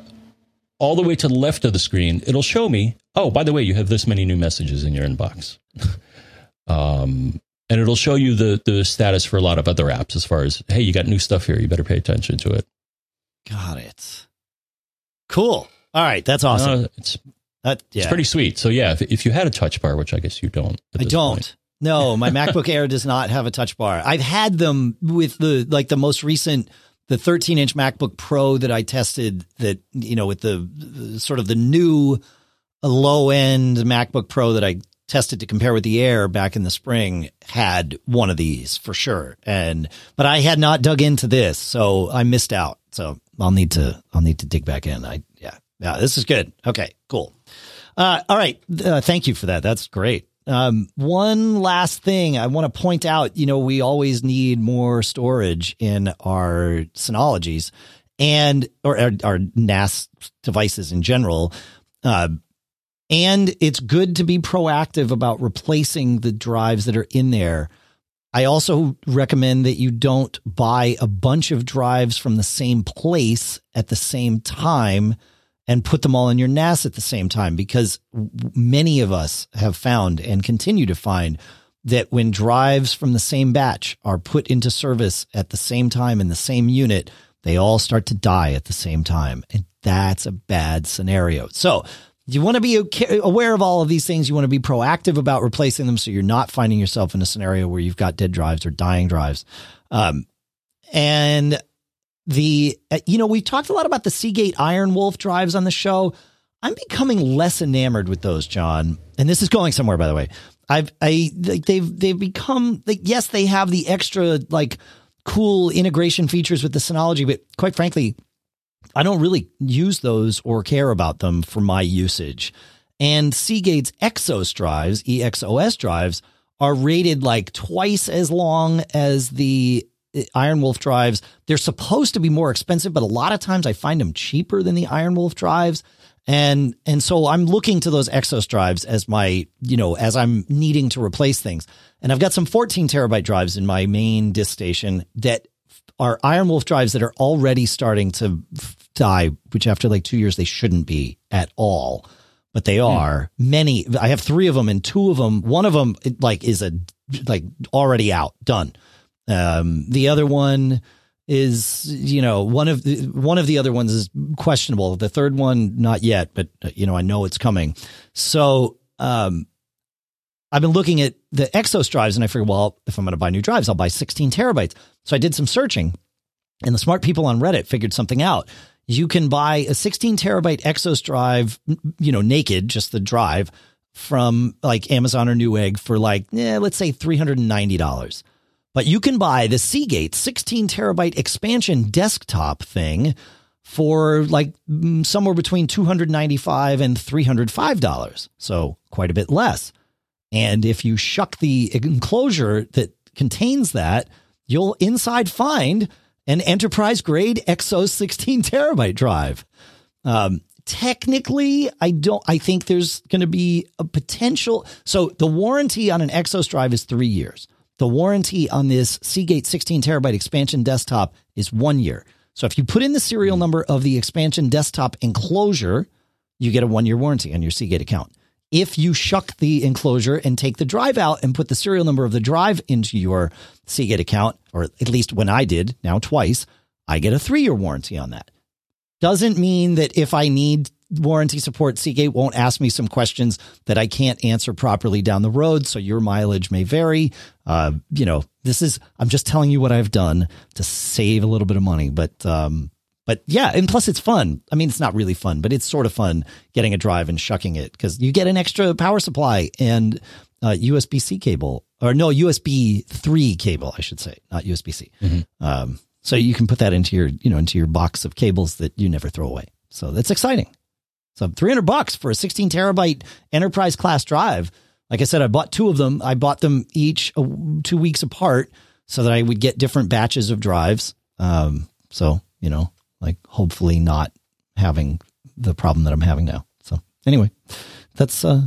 all the way to the left of the screen, it'll show me. Oh, by the way, you have this many new messages in your inbox. um, and it'll show you the the status for a lot of other apps as far as hey, you got new stuff here. You better pay attention to it. Got it. Cool. All right. That's awesome. Uh, it's that, yeah. it's pretty sweet. So yeah, if, if you had a touch bar, which I guess you don't, I don't. point. No, my MacBook Air does not have a touch bar. I've had them with the like the most recent the 13 inch MacBook Pro that I tested that you know with the, the sort of the new low end MacBook Pro that I tested to compare with the Air back in the spring had one of these for sure. And but I had not dug into this, so I missed out. So I'll need to I'll need to dig back in. I yeah. Yeah, this is good. Okay, cool. Uh, all right. Uh, thank you for that. That's great. Um, one last thing I want to point out, you know, we always need more storage in our Synologies and, or our, our NAS devices in general. Uh, and it's good to be proactive about replacing the drives that are in there. I also recommend that you don't buy a bunch of drives from the same place at the same time and put them all in your NAS at the same time because many of us have found and continue to find that when drives from the same batch are put into service at the same time in the same unit, they all start to die at the same time. And that's a bad scenario. So you want to be aware of all of these things. You want to be proactive about replacing them so you're not finding yourself in a scenario where you've got dead drives or dying drives. Um, and the uh, you know we've talked a lot about the Seagate Iron Wolf drives on the show. I'm becoming less enamored with those, John. And this is going somewhere, by the way. I've I they've they've become like yes, they have the extra like cool integration features with the Synology, but quite frankly, I don't really use those or care about them for my usage. And Seagate's Exos drives, EXOS drives, are rated like twice as long as the uh, Iron Wolf drives. They're supposed to be more expensive, but a lot of times I find them cheaper than the Iron Wolf drives. And and so I'm looking to those Exos drives as my, you know, as I'm needing to replace things. And I've got some 14 terabyte drives in my main disk station that are Iron Wolf drives that are already starting to die, which after like two years they shouldn't be at all, but they hmm. are. Mm. Many. I have three of them, and two of them, one of them like is a like already out, done. Um, the other one is you know one of the one of the other ones is questionable. The third one not yet, but you know I know it's coming. So um, I've been looking at the Exos drives, and I figured, well, if I'm going to buy new drives, I'll buy 16 terabytes. So I did some searching, and the smart people on Reddit figured something out. You can buy a 16 terabyte Exos drive, you know, naked, just the drive from like Amazon or Newegg for like, eh, let's say $390. But you can buy the Seagate 16 terabyte expansion desktop thing for like mm, somewhere between $295 and $305. So quite a bit less. And if you shuck the enclosure that contains that, you'll inside find an enterprise grade Exos 16 terabyte drive. Um, technically, I don't, I think there's going to be a potential. So the warranty on an Exos drive is three years. The warranty on this Seagate 16 terabyte expansion desktop is one year. So if you put in the serial number of the expansion desktop enclosure, you get a one year warranty on your Seagate account. If you shuck the enclosure and take the drive out and put the serial number of the drive into your Seagate account, or at least when I did, now twice, I get a three year warranty on that. Doesn't mean that if I need warranty support, Seagate won't ask me some questions that I can't answer properly down the road. So your mileage may vary. Uh, you know, this is, I'm just telling you what I've done to save a little bit of money. But, um, but yeah, and plus it's fun. I mean, it's not really fun, but it's sort of fun getting a drive and shucking it because you get an extra power supply and uh, USB C cable, or no, USB 3 cable, I should say, not USB C. Mm-hmm. Um, so you can put that into your, you know, into your box of cables that you never throw away. So that's exciting. So 300 bucks for a 16 terabyte enterprise class drive. Like I said, I bought two of them. I bought them each two weeks apart so that I would get different batches of drives. Um, so, you know, like hopefully not having the problem that I'm having now. So anyway, that's, uh,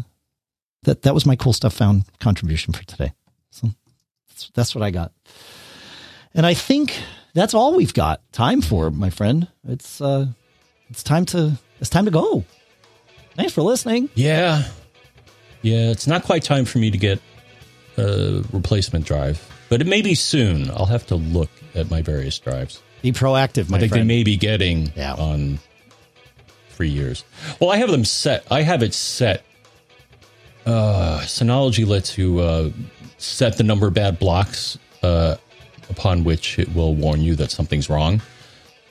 that, that was my cool stuff found contribution for today. So that's, that's what I got. And I think that's all we've got time for, my friend. It's, uh, it's time to, it's time to go. Thanks for listening. Yeah. Yeah, it's not quite time for me to get a replacement drive, but it may be soon. I'll have to look at my various drives. Be proactive, my I think friend. they may be getting yeah. on three years. Well, I have them set. I have it set. Uh, Synology lets you uh, set the number of bad blocks uh, upon which it will warn you that something's wrong.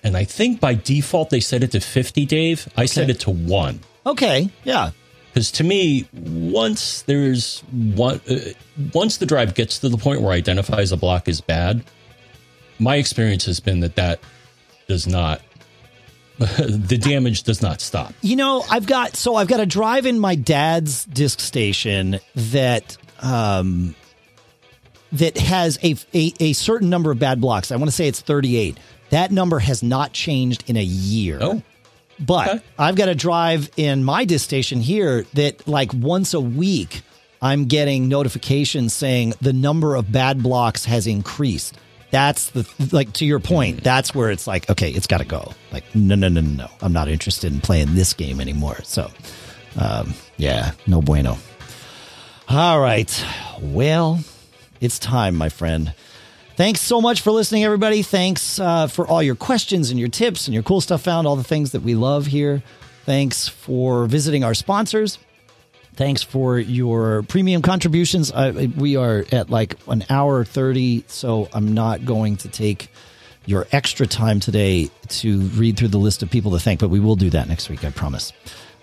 And I think by default they set it to 50, Dave. I okay. set it to one. Okay. Yeah. Because to me, once there's one, uh, once the drive gets to the point where it identifies a block as bad, my experience has been that that does not the damage does not stop. You know, I've got so I've got a drive in my dad's disk station that um that has a, a, a certain number of bad blocks. I want to say it's 38. That number has not changed in a year. Oh. But okay. I've got a drive in my disk station here that like once a week I'm getting notifications saying the number of bad blocks has increased. That's the like to your point. That's where it's like, okay, it's got to go. Like, no, no, no, no, no. I'm not interested in playing this game anymore. So, um, yeah, no bueno. All right. Well, it's time, my friend. Thanks so much for listening, everybody. Thanks uh, for all your questions and your tips and your cool stuff found, all the things that we love here. Thanks for visiting our sponsors. Thanks for your premium contributions. Uh, we are at like an hour 30, so I'm not going to take your extra time today to read through the list of people to thank, but we will do that next week, I promise.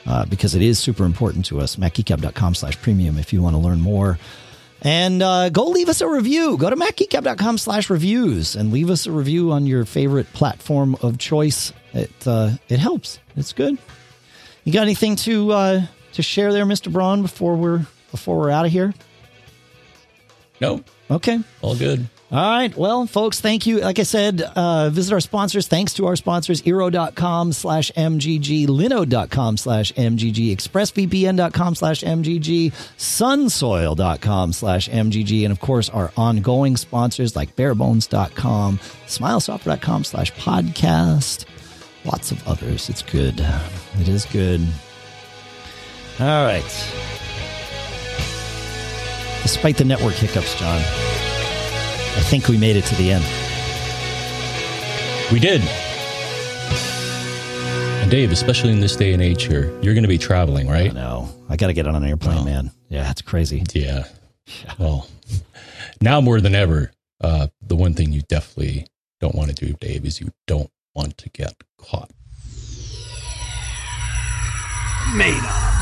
uh, because it is super important to us. MacGeekGab.com slash premium if you want to learn more. And uh, go leave us a review. Go to MacGeekGab.com slash reviews and leave us a review on your favorite platform of choice. It uh, it helps. It's good. You got anything to uh, to share there, Mr. Braun, before we're before we're out of here? Nope. Okay. All good. All right. Well, folks, thank you. Like I said, uh, visit our sponsors. Thanks to our sponsors, Eero.com slash MGG, Linode.com slash MGG, ExpressVPN.com slash MGG, Sunsoil.com slash MGG, and of course, our ongoing sponsors like Barebones.com, Smilesoftware.com slash podcast, lots of others. It's good. It is good. All right. Despite the network hiccups, John. I think we made it to the end. We did. And Dave, especially in this day and age here, you're going to be traveling, right? I know. I got to get on an airplane, Oh. man. Yeah, it's crazy. Yeah. Well, now more than ever, uh, the one thing you definitely don't want to do, Dave, is you don't want to get caught. Made up.